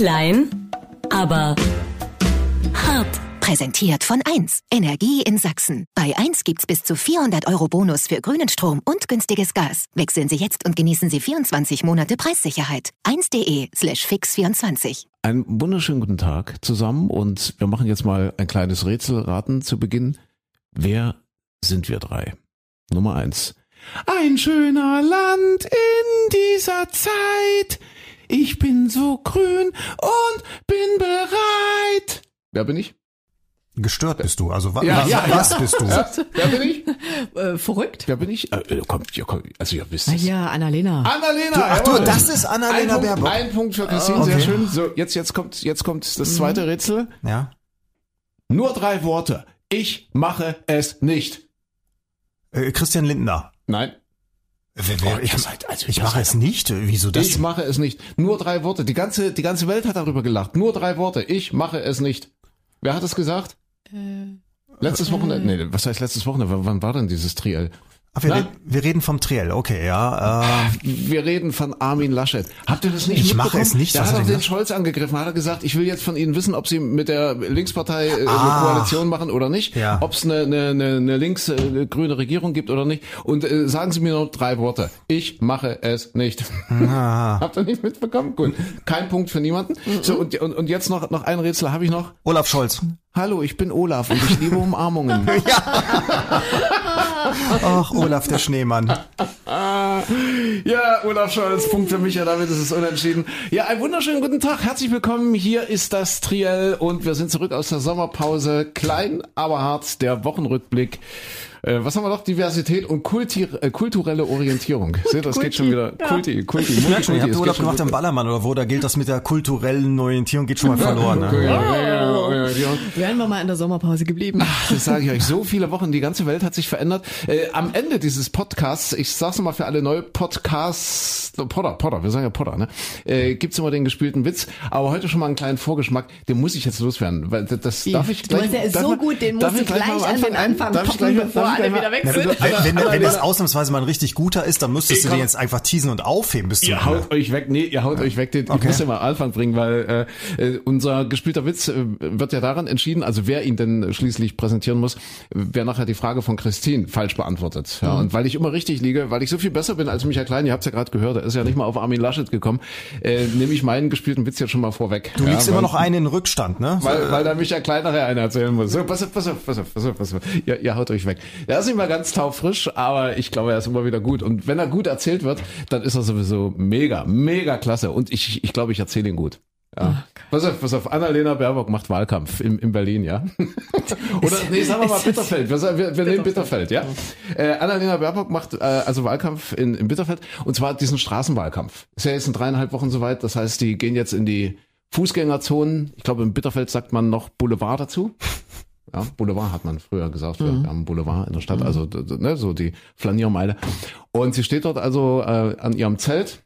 Klein, aber hart. Präsentiert von 1. Energie in Sachsen. Bei 1 gibt's bis zu 400 Euro Bonus für grünen Strom und günstiges Gas. Wechseln Sie jetzt und genießen Sie 24 Monate Preissicherheit. 1.de slash fix24. Einen wunderschönen guten Tag zusammen und wir machen jetzt mal ein kleines Rätselraten zu Beginn. Wer sind wir drei? Nummer eins. Ein schöner Land in dieser Zeit. Ich bin so grün und bin bereit. Wer bin ich? Gestört bist du. Also wa Ja, wa ja, was bist du? Wer bin ich? Äh, verrückt? Wer bin ich? Äh, äh, kommt, ihr, kommt, also ihr wisst es. ja, Annalena. Annalena. Ach du, das ist ein Annalena Punkt, Baerbock. Ein Punkt für Christine, sehr Okay. schön. So, jetzt, jetzt kommt, jetzt kommt das zweite Rätsel. Ja. Nur drei Worte. Ich mache es nicht. Äh, Christian Lindner. Nein. Wer, wer, Oh, ich seid- also ich mache es nicht. Wieso das? Ich mache es nicht. Nur drei Worte. Die ganze, die ganze Welt hat darüber gelacht. Nur drei Worte. Ich mache es nicht. Wer hat es gesagt? Letztes Wochenende. Nee, was heißt letztes Wochenende? W- Wann war denn dieses Triell? Ach, wir, reden, wir reden vom Triell. Okay, ja. Äh, Wir reden von Armin Laschet. Habt ihr das nicht Ich mache es nicht. Der hat hat auch er den? Scholz angegriffen. Hat er gesagt, ich will jetzt von Ihnen wissen, ob Sie mit der Linkspartei äh, eine Ah. Koalition machen oder nicht. Ja. Ob es eine, eine, eine, eine links-grüne Regierung gibt oder nicht. Und äh, sagen Sie mir noch drei Worte. Ich mache es nicht. Habt ihr nicht mitbekommen? Gut. Kein Punkt für niemanden. So, und, und, und jetzt noch, noch ein Rätsel habe ich noch. Olaf Scholz. Hallo, ich bin Olaf und ich liebe Umarmungen. Ach, Olaf der Schneemann. Ja, Olaf Scholz, Punkt für mich, ja, damit ist es unentschieden. Ja, einen wunderschönen guten Tag, herzlich willkommen. Hier ist das Triell und wir sind zurück aus der Sommerpause. Klein, aber hart, der Wochenrückblick. Äh, was haben wir noch? Diversität und Kulti äh, kulturelle Orientierung. Seht, das geht schon wieder. Kulti, Kulti, Ich merke schon, ihr habt Urlaub gemacht am. Ballermann oder wo, da gilt das mit der kulturellen Orientierung, geht schon mal verloren. Ne? Ja, ja, ja, ja. Wären wir mal in der Sommerpause geblieben. Das sage ich euch. So viele Wochen, die ganze Welt hat sich verändert. Äh, am Ende dieses Podcasts, ich sag's nochmal für alle neue Podcasts, Potter, Potter, wir sagen ja Potter, ne? Äh, gibt's immer den gespielten Witz. Aber heute schon mal einen kleinen Vorgeschmack, den muss ich jetzt loswerden. Weil das, das darf ich Du gleich, ist darf so gut, den musst ich du gleich am an den ein- Anfang darf ich gleich- bevor alle wieder weg Ja, sind. wenn, wenn, wenn, wenn Aber- es ausnahmsweise mal ein richtig guter ist, dann müsstest du Ich den komm- jetzt einfach teasen und aufheben bis zum Ihr Ende. haut euch weg, nee, ihr haut euch weg, den, ich Okay. muss den mal am Anfang bringen, weil äh, äh, unser gespielter Witz äh, wird ja daran entschieden, also wer ihn denn schließlich präsentieren muss, wer nachher die Frage von Christine falsch beantwortet. Ja, Mhm. Und weil ich immer richtig liege, weil ich so viel besser bin als Michael Klein, ihr habt es ja gerade gehört, er ist ja nicht mal auf Armin Laschet gekommen, äh, nehme ich meinen gespielten Witz jetzt schon mal vorweg. Du liegst ja, immer weil- noch einen in Rückstand, ne? weil, weil da Michael Klein nachher einen erzählen muss. So, pass auf, pass auf, pass auf, pass auf, pass auf. Ihr, ihr haut euch weg. Der ist nicht mal ganz taufrisch, aber ich glaube, er ist immer wieder gut. Und wenn er gut erzählt wird, dann ist er sowieso mega, mega klasse. Und ich, ich glaube, ich erzähle ihn gut. Ja. pass auf, pass auf, Annalena Baerbock macht Wahlkampf in, in Berlin, ja? Oder, nee, sagen wir mal Bitterfeld. Wir, wir, wir nehmen Bitterfeld, ja? Äh, Annalena Baerbock macht äh, also Wahlkampf in, in Bitterfeld und zwar diesen Straßenwahlkampf. Ist ja jetzt in dreieinhalb Wochen soweit, das heißt, die gehen jetzt in die Fußgängerzonen. Ich glaube, in Bitterfeld sagt man noch Boulevard dazu. Ja, Boulevard hat man früher gesagt. Wir haben Boulevard in der Stadt, also d- d- ne, so die Flaniermeile. Und sie steht dort also äh, an ihrem Zelt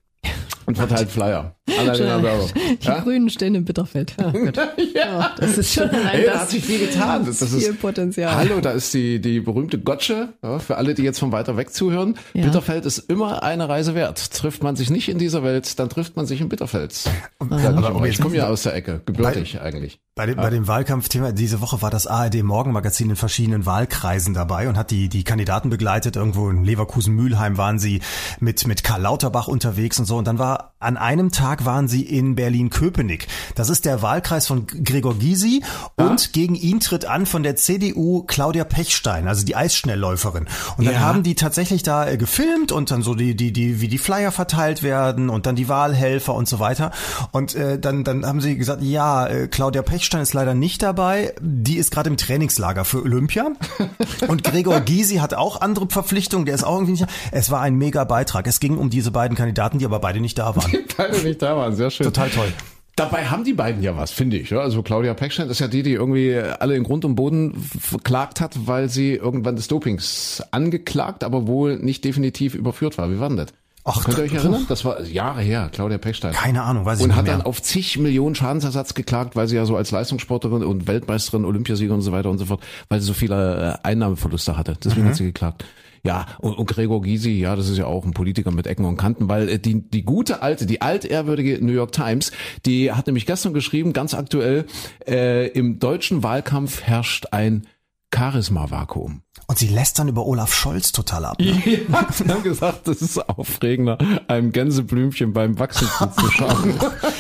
und verteilt Flyer. Annalena Baerbock. Die Ja? Grünen stehen im Bitterfeld. Ja, gut. ja, das ist schon allein Ey, da das hat sich viel getan. Das, das ist, viel Potenzial. Hallo, da ist die, die berühmte Gotsche, ja, für alle, die jetzt von weiter weg zuhören. Ja. Bitterfeld ist immer eine Reise wert. Trifft man sich nicht in dieser Welt, dann trifft man sich in Bitterfeld. Ich, Aber ich jetzt- komme ja aus der Ecke, gebürtig eigentlich. Bei dem, bei dem Wahlkampfthema, diese Woche war das ARD Morgenmagazin in verschiedenen Wahlkreisen dabei und hat die, die Kandidaten begleitet. Irgendwo in Leverkusen-Mühlheim waren sie mit, mit Karl Lauterbach unterwegs und so. Und dann war, an einem Tag waren sie in Berlin-Köpenick. Das ist der Wahlkreis von Gregor Gysi und gegen ihn tritt an von der CDU Claudia Pechstein, also die Eisschnellläuferin. Und dann Ja. haben die tatsächlich da äh, gefilmt und dann so die, die, die, wie die Flyer verteilt werden und dann die Wahlhelfer und so weiter. Und äh, dann, dann haben sie gesagt, ja, äh, Claudia Pechstein ist leider nicht dabei. Die ist gerade im Trainingslager für Olympia. Und Gregor Gysi hat auch andere Verpflichtungen. Der ist auch irgendwie nicht. Es war ein mega Beitrag. Es ging um diese beiden Kandidaten, die aber beide nicht da waren. Beide nicht waren, sehr schön. Total toll. Dabei haben die beiden ja was, finde ich. Also Claudia Pechstein ist ja die, die irgendwie alle in Grund und Boden verklagt hat, weil sie irgendwann des Dopings angeklagt, aber wohl nicht definitiv überführt war. Wie war denn das? Ach, Könnt ihr euch erinnern? Das war Jahre her, Claudia Pechstein. Keine Ahnung, weiß ich Und nicht hat mehr. dann auf zig Millionen Schadensersatz geklagt, weil sie ja so als Leistungssportlerin und Weltmeisterin, Olympiasieger und so weiter und so fort, weil sie so viele äh, Einnahmeverluste hatte. Deswegen Mhm. hat sie geklagt. Ja, und, und Gregor Gysi, ja, das ist ja auch ein Politiker mit Ecken und Kanten, weil äh, die, die gute alte, die altehrwürdige New York Times, die hat nämlich gestern geschrieben, ganz aktuell, äh, im deutschen Wahlkampf herrscht ein Charisma-Vakuum. Und sie lässt dann über Olaf Scholz total ab. Ne? Ja, sie haben gesagt, das ist aufregender, einem Gänseblümchen beim Wachsen zuzuschauen.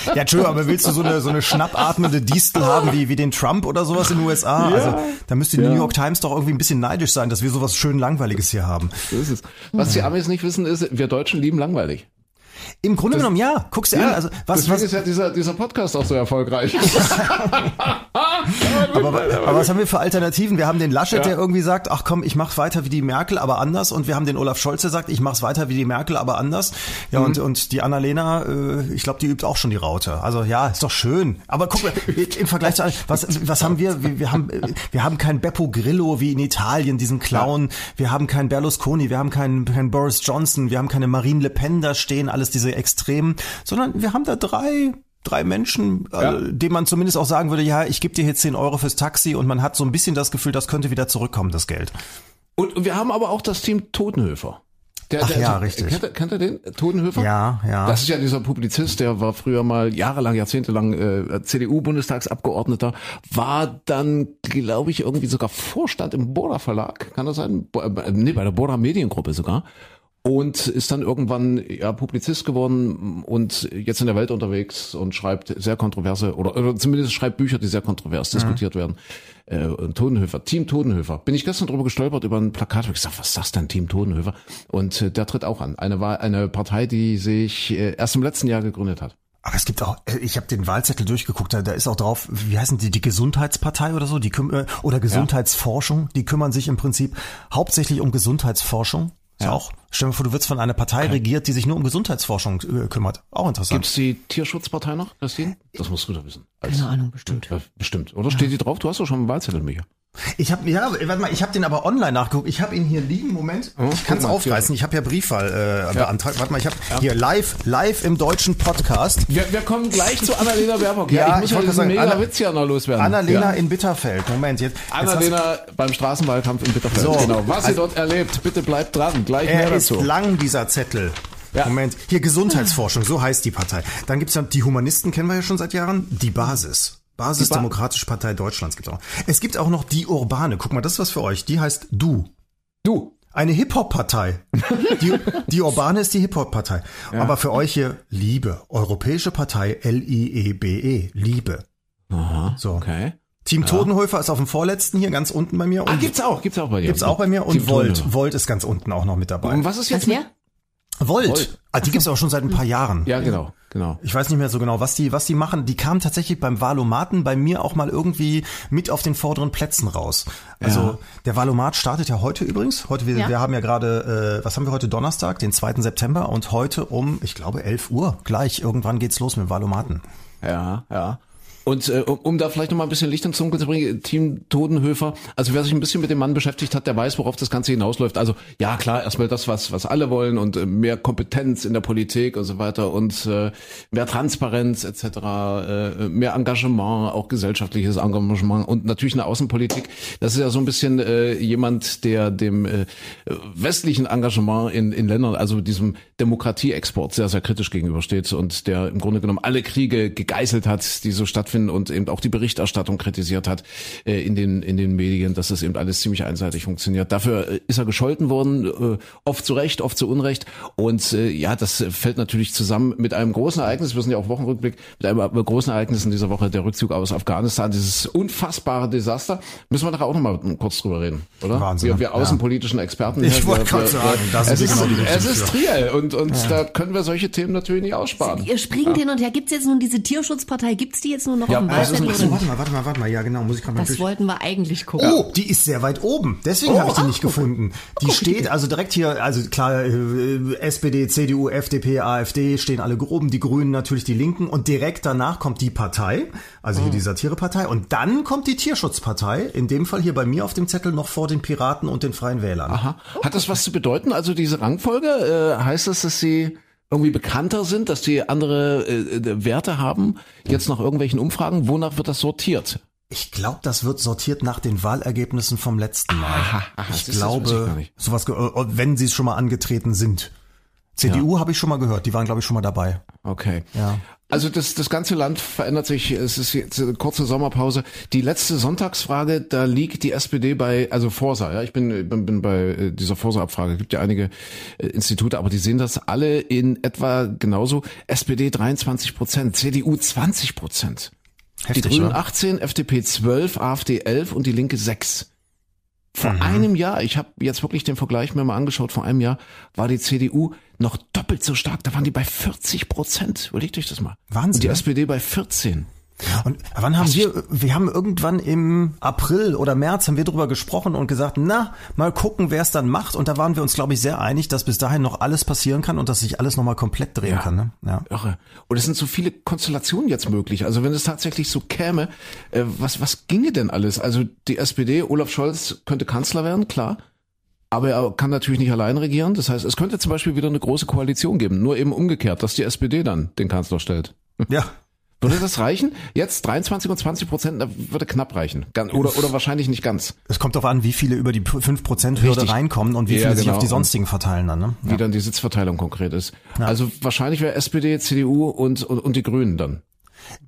Ja, Entschuldigung, aber willst du so eine, so eine schnappatmende Distel haben wie, wie den Trump oder sowas in den USA? Also, da müsste die Ja. New York Times doch irgendwie ein bisschen neidisch sein, dass wir sowas schön Langweiliges hier haben. So ist es. Was die Amis nicht wissen, ist, wir Deutschen lieben langweilig. Im Grunde genommen, ja. Guck's dir an. Also, was, deswegen was, ist ja dieser, dieser Podcast auch so erfolgreich. aber, aber was haben wir für Alternativen? Wir haben den Laschet, der irgendwie sagt, ach komm, ich mach weiter wie die Merkel, aber anders. Und wir haben den Olaf Scholz, der sagt, ich mach's weiter wie die Merkel, aber anders. Ja, und, und die Annalena, äh, ich glaube, die übt auch schon die Raute. Also ja, ist doch schön. Aber guck mal, im Vergleich zu allen, was, was haben wir? Wir, wir haben, wir haben keinen Beppo Grillo wie in Italien, diesen Clown. Wir haben keinen Berlusconi, wir haben keinen, keinen Boris Johnson, wir haben keine Marine Le Pen da stehen, alles diese Extremen, sondern wir haben da drei drei Menschen, Ja. äh, dem man zumindest auch sagen würde, ja, ich gebe dir hier 10 Euro fürs Taxi und man hat so ein bisschen das Gefühl, das könnte wieder zurückkommen, das Geld. Und wir haben aber auch das Team Totenhöfer. Der, Ach der, ja, der- richtig. Kennt, kennt ihr den? Totenhöfer? Ja, ja. Das ist ja dieser Publizist, der war früher mal jahrelang, jahrzehntelang äh, CDU-Bundestagsabgeordneter, war dann, glaube ich, irgendwie sogar Vorstand im Border Verlag, kann das sein? Bo äh, nee, bei der Border Mediengruppe sogar. Und ist dann irgendwann ja Publizist geworden und jetzt in der Welt unterwegs und schreibt sehr kontroverse oder, oder zumindest schreibt Bücher, die sehr kontrovers diskutiert werden. Äh, und Totenhöfer, Team Totenhöfer. Bin ich gestern drüber gestolpert über ein Plakat, hab ich gesagt, was ist das denn, Team Totenhöfer? Und äh, der tritt auch an. Eine war eine Partei, die sich äh, erst im letzten Jahr gegründet hat. Aber es gibt auch, äh, ich habe den Wahlzettel durchgeguckt, da, da ist auch drauf, wie heißen die, die Gesundheitspartei oder so, die äh, oder Gesundheitsforschung, die kümmern sich im Prinzip hauptsächlich um Gesundheitsforschung. Ist Ja. auch, stell dir vor, du wirst von einer Partei regiert, die sich nur um Gesundheitsforschung äh, kümmert. Auch interessant. Gibt's die Tierschutzpartei noch, Christine? Das musst du doch wissen. Als- Keine Ahnung, bestimmt. Äh, Bestimmt. Oder steht die drauf? Du hast doch schon einen Wahlzettel, Micha. Ich habe ja, warte mal, ich habe den aber online nachgeguckt. Ich habe ihn hier liegen. Moment, ich kann es aufreißen. Ich habe ja Briefwahl äh, beantragt. Warte mal, ich habe hier live, live im deutschen Podcast. Wir, wir kommen gleich zu Annalena Baerbock. Ja, Ja, ich muss ich ja wollte sagen, mega Anna- Witz ja noch loswerden. Annalena ja. in Bitterfeld. Moment, jetzt. jetzt Annalena beim Straßenwahlkampf in Bitterfeld. So, genau. Was sie also- dort erlebt, bitte bleibt dran. Gleich mehr Er ist dazu. lang, dieser Zettel. Ja. Moment, hier Gesundheitsforschung, so heißt die Partei. Dann gibt's dann die Humanisten, kennen wir ja schon seit Jahren. Die Basis. Basis Ba- Demokratische Partei Deutschlands gibt's auch. Es gibt auch noch die Urbane. Guck mal, das ist was für euch. Die heißt Du. Du. Eine Hip-Hop-Partei. Die, die Urbane ist die Hip-Hop-Partei. Aber für euch hier Liebe. Europäische Partei L-I-E-B-E. E. Liebe. Aha. So. Okay. Team Totenhöfer ist auf dem vorletzten hier, ganz unten bei mir. Ah, Und gibt's auch, gibt's auch bei dir. gibt's auch bei mir. Und Team Volt. Totenhöfer. Volt ist ganz unten auch noch mit dabei. Und was ist jetzt mit? Volt. Volt. Ah, die gibt's auch schon seit ein paar Jahren. Ja, genau, genau. Ich weiß nicht mehr so genau, was die, was die machen. Die kamen tatsächlich beim Valomaten bei mir auch mal irgendwie mit auf den vorderen Plätzen raus. Also Ja. der Valomat startet ja heute übrigens. Heute wir, Ja. wir haben ja gerade, äh, was haben wir heute Donnerstag, den 2. September und heute um, ich glaube 11 Uhr gleich irgendwann geht's los mit dem Valomaten. Ja, ja. Und äh, um, da vielleicht noch mal ein bisschen Licht ins Dunkel zu bringen, Team Todenhöfer, also wer sich ein bisschen mit dem Mann beschäftigt hat, der weiß, worauf das Ganze hinausläuft. Also ja, klar, erstmal das, was, was alle wollen und äh, mehr Kompetenz in der Politik und so weiter und äh, mehr Transparenz etc., äh, mehr Engagement, auch gesellschaftliches Engagement und natürlich eine Außenpolitik. Das ist ja so ein bisschen äh, jemand, der dem äh, westlichen Engagement in, in Ländern, also diesem Demokratieexport sehr, sehr kritisch gegenübersteht und der im Grunde genommen alle Kriege gegeißelt hat, die so stattfinden und eben auch die Berichterstattung kritisiert hat äh, in den in den Medien, dass das eben alles ziemlich einseitig funktioniert. Dafür äh, ist er gescholten worden, äh, oft zu Recht, oft zu Unrecht und äh, ja, das fällt natürlich zusammen mit einem großen Ereignis, wir sind ja auch Wochenrückblick, mit einem äh, großen Ereignis in dieser Woche, der Rückzug aus Afghanistan, dieses unfassbare Desaster. Müssen wir nachher auch noch mal kurz drüber reden, oder? Wahnsinn, Wir, wir ja. außenpolitischen Experten. Ich hier, wollte gerade sagen, da sind es wir ist, genau die es ist für. Triel und, und da können wir solche Themen natürlich nicht aussparen. Ihr springt hin und her. Gibt's jetzt nun diese Tierschutzpartei? Gibt's die jetzt nur noch Ja, ist Wahlzettel? ein Achso, warte mal, warte mal, warte mal. Ja, genau, muss ich gerade mal Das durch. wollten wir eigentlich gucken. Oh, die ist sehr weit oben. Deswegen habe ich die nicht gefunden. Die steht also direkt hier, also klar, äh, SPD, CDU, FDP, AfD stehen alle oben, die Grünen natürlich die Linken und direkt danach kommt die Partei, also hier die Satirepartei und dann kommt die Tierschutzpartei, in dem Fall hier bei mir auf dem Zettel noch vor den Piraten und den Freien Wählern. Aha. Hat das was zu bedeuten? Also diese Rangfolge, äh, heißt das, dass sie irgendwie bekannter sind, dass die andere äh, Werte haben, jetzt nach irgendwelchen Umfragen? Wonach wird das sortiert? Ich glaube, das wird sortiert nach den Wahlergebnissen vom letzten Mal. Aha, aha, ich ich glaube, nicht. sowas, ge- äh, wenn sie es schon mal angetreten sind. CDU habe ich schon mal gehört, die waren glaube ich schon mal dabei. Okay. Ja. Also das, das ganze Land verändert sich. Es ist jetzt eine kurze Sommerpause. Die letzte Sonntagsfrage, da liegt die SPD bei, also Forsa. Ja, ich bin, bin, bin bei äh, dieser Forsa-Abfrage. Gibt ja einige äh, Institute, aber die sehen das alle in etwa genauso. SPD 23 Prozent, CDU 20 Prozent. Die Heftig, Grünen ne? 18, FDP 12, AfD 11 und die Linke 6. Vor einem Jahr, ich habe jetzt wirklich den Vergleich mir mal angeschaut, vor einem Jahr war die CDU noch doppelt so stark. Da waren die bei 40 Prozent. Überlegt euch das mal. Wahnsinn, Und die ne? SPD bei 14. Und wann haben wir, wir haben irgendwann im April oder März haben wir drüber gesprochen und gesagt, na, mal gucken, wer es dann macht. Und da waren wir uns, glaube ich, sehr einig, dass bis dahin noch alles passieren kann und dass sich alles nochmal komplett drehen Ja. kann. Ne? Ja. Irre. Und es sind so viele Konstellationen jetzt möglich. Also wenn es tatsächlich so käme, äh, was, was ginge denn alles? Also die SPD, Olaf Scholz könnte Kanzler werden, klar. Aber er kann natürlich nicht allein regieren. Das heißt, es könnte zum Beispiel wieder eine große Koalition geben. Nur eben umgekehrt, dass die SPD dann den Kanzler stellt. ja. Würde das reichen? Jetzt 23 und 20 Prozent, da würde knapp reichen. Oder, oder wahrscheinlich nicht ganz. Es kommt darauf an, wie viele über die 5%-Hürde Richtig. reinkommen und wie Ja, viele sich genau. auf die sonstigen verteilen dann. Ne? Wie dann die Sitzverteilung konkret ist. Also wahrscheinlich wäre SPD, CDU und, und, und die Grünen dann.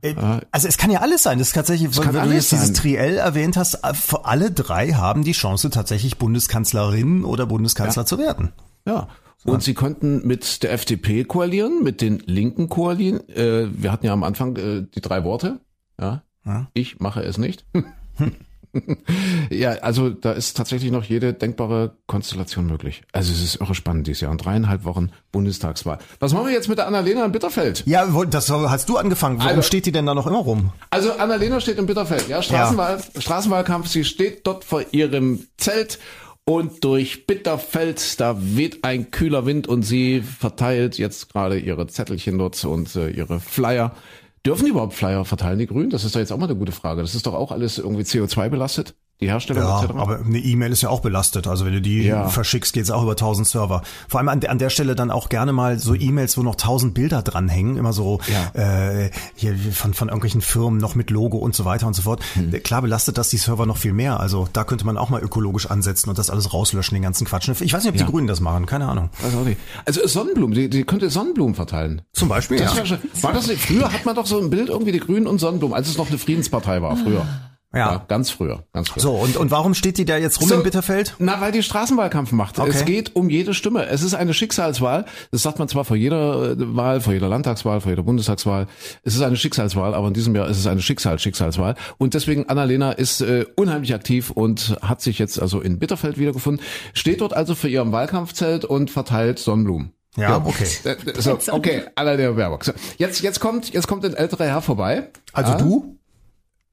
Äh, Also es kann ja alles sein. Das ist tatsächlich, weil kann du jetzt dieses. Triell erwähnt hast, äh, alle drei haben die Chance, tatsächlich Bundeskanzlerin oder Bundeskanzler zu werden. Ja. Und sie konnten mit der FDP koalieren, mit den Linken koalieren. Äh, wir hatten ja am Anfang äh, die drei Worte. Ja. Ja. Ich mache es nicht. ja, also da ist tatsächlich noch jede denkbare Konstellation möglich. Also es ist irre spannend dieses Jahr. In dreieinhalb Wochen Bundestagswahl. Was machen wir jetzt mit der Annalena in Bitterfeld? Ja, das hast du angefangen. Warum Also- steht die denn da noch immer rum? Also Annalena steht in Bitterfeld, ja, Straßenwahl, Straßenwahlkampf, sie steht dort vor ihrem Zelt und durch Bitterfeld, da weht ein kühler Wind und sie verteilt jetzt gerade ihre Zettelchen dort und äh, ihre Flyer. Dürfen die überhaupt Flyer verteilen, die Grünen? Das ist doch jetzt auch mal eine gute Frage. Das ist doch auch alles irgendwie CO2 belastet, die Herstellung Ja, etc. aber eine E-Mail ist ja auch belastet. Also wenn du die Ja. verschickst, geht's auch über 1000 Server. Vor allem an, der- an der Stelle dann auch gerne mal so E-Mails, wo noch 1000 Bilder dranhängen. Immer so äh, hier von, von irgendwelchen Firmen noch mit Logo und so weiter und so fort. Hm. Klar belastet das die Server noch viel mehr. Also da könnte man auch mal ökologisch ansetzen und das alles rauslöschen, den ganzen Quatsch. Ich weiß nicht, ob Ja. die Grünen das machen. Keine Ahnung. Auch nicht. Also Sonnenblumen, die, die könnte Sonnenblumen verteilen. Zum Beispiel, Das ja. war, war das nicht, früher hat man doch so ein Bild irgendwie die Grünen und Sonnenblumen, als es noch eine Friedenspartei war, früher. Ja. ganz früher, ganz früher. So, und, und warum steht die da jetzt rum So. in Bitterfeld? Na, weil die Straßenwahlkampf macht. Okay. Es geht um jede Stimme. Es ist eine Schicksalswahl. Das sagt man zwar vor jeder äh, Wahl, vor jeder Landtagswahl, vor jeder Bundestagswahl. Es ist eine Schicksalswahl, aber in diesem Jahr ist es eine Schicksals-Schicksalswahl. Und deswegen Annalena ist äh, unheimlich aktiv und hat sich jetzt also in Bitterfeld wiedergefunden. Steht dort also für ihrem Wahlkampfzelt und verteilt Sonnenblumen. Ja, okay. Äh, So, okay, Annalena Baerbock. So, jetzt, jetzt kommt, jetzt kommt ein älterer Herr vorbei. Also Ja? du?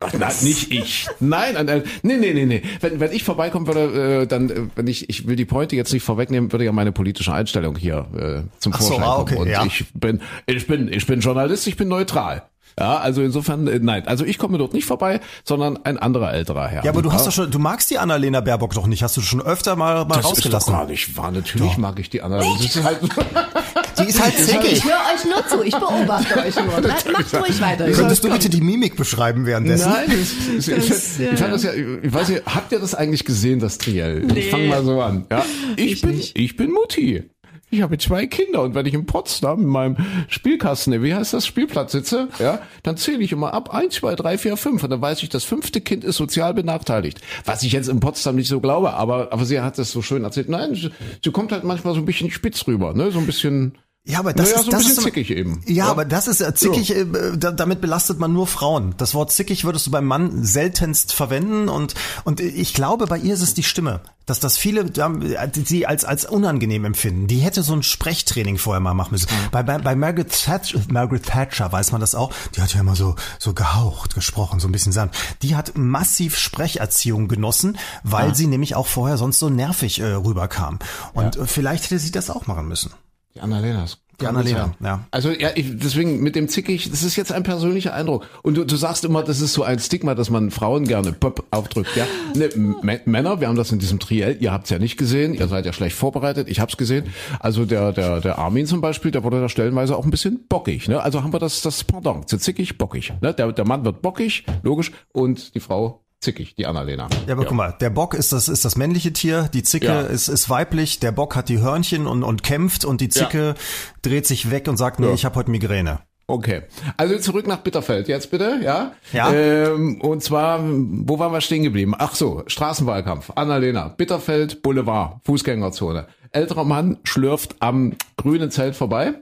Ach, nein, nicht ich. Nein, ein, ein, nee, nee, nee, nee. Wenn, wenn ich vorbeikommen würde, äh, dann, äh, wenn ich, ich will die Pointe jetzt nicht vorwegnehmen, würde ja meine politische Einstellung hier äh, zum Ach so, Vorschein ah, kommen. okay, Und ja. ich bin, ich bin, ich bin Journalist, ich bin neutral. Ja, also insofern, äh, nein, also ich komme dort nicht vorbei, sondern ein anderer älterer Herr. Ja, aber du hast doch schon, du magst die Annalena Baerbock doch nicht. Hast du schon öfter mal, mal das ist doch rausgelassen? gar nicht wahr. Natürlich mag ich die anderen. Das ist halt, Die ist halt zickig. Ich höre euch nur zu, ich beobachte euch nur. Macht ruhig weiter. Könntest du bitte die Mimik beschreiben währenddessen? Nein, das, ich, Das, ich, ich fand das ja, ich weiß nicht, habt ihr das eigentlich gesehen, das Triell? Ich Nee. fang mal so an. Ja, ich, Ich bin, nicht. ich bin Mutti. Ich habe zwei Kinder und wenn ich in Potsdam in meinem Spielkasten, wie heißt das, Spielplatz sitze, ja, dann zähle ich immer ab eins, zwei, drei, vier, fünf und dann weiß ich, das fünfte Kind ist sozial benachteiligt. Was ich jetzt in Potsdam nicht so glaube, aber aber sie hat das so schön erzählt. Nein, sie, sie kommt halt manchmal so ein bisschen spitz rüber, ne, so ein bisschen. Ja, aber das Naja, ist so ein das ist zickig eben. Ja, Ja. aber das ist äh, zickig. Äh, da, damit belastet man nur Frauen. Das Wort zickig würdest du beim Mann seltenst verwenden und und ich glaube, bei ihr ist es die Stimme. dass das viele sie als als unangenehm empfinden. Die hätte so ein Sprechtraining vorher mal machen müssen. Mhm. Bei, bei, bei Margaret, Thatcher, Margaret Thatcher weiß man das auch. Die hat ja immer so so gehaucht gesprochen, so ein bisschen sanft. Die hat massiv Sprecherziehung genossen, weil ah. sie nämlich auch vorher sonst so nervig äh, rüberkam. Und ja. vielleicht hätte sie das auch machen müssen. Die Annalena ist die Annalena, ja. Also ja, ich, deswegen mit dem zickig, das ist jetzt ein persönlicher Eindruck. Und du, du sagst immer, das ist so ein Stigma, dass man Frauen gerne Pop aufdrückt. Ja, ne, Männer, wir haben das in diesem Triell, ihr habt's ja nicht gesehen, ihr seid ja schlecht vorbereitet, ich hab's gesehen. Also der der der Armin zum Beispiel, der wurde da stellenweise auch ein bisschen bockig. Ne? Also haben wir das das Pendant, zu zickig, bockig. Ne? Der der Mann wird bockig, logisch, und die Frau zickig, die Annalena. Ja, aber ja. guck mal, der Bock ist das, ist das männliche Tier, die Zicke ja. ist, ist weiblich, der Bock hat die Hörnchen und, und kämpft und die Zicke ja. dreht sich weg und sagt, nee, ich habe heute Migräne. Okay, also zurück nach Bitterfeld jetzt bitte, ja? Ja. Ähm, und zwar, wo waren wir stehen geblieben? Ach so, Straßenwahlkampf, Annalena, Bitterfeld, Boulevard, Fußgängerzone. Älterer Mann schlürft am grünen Zelt vorbei,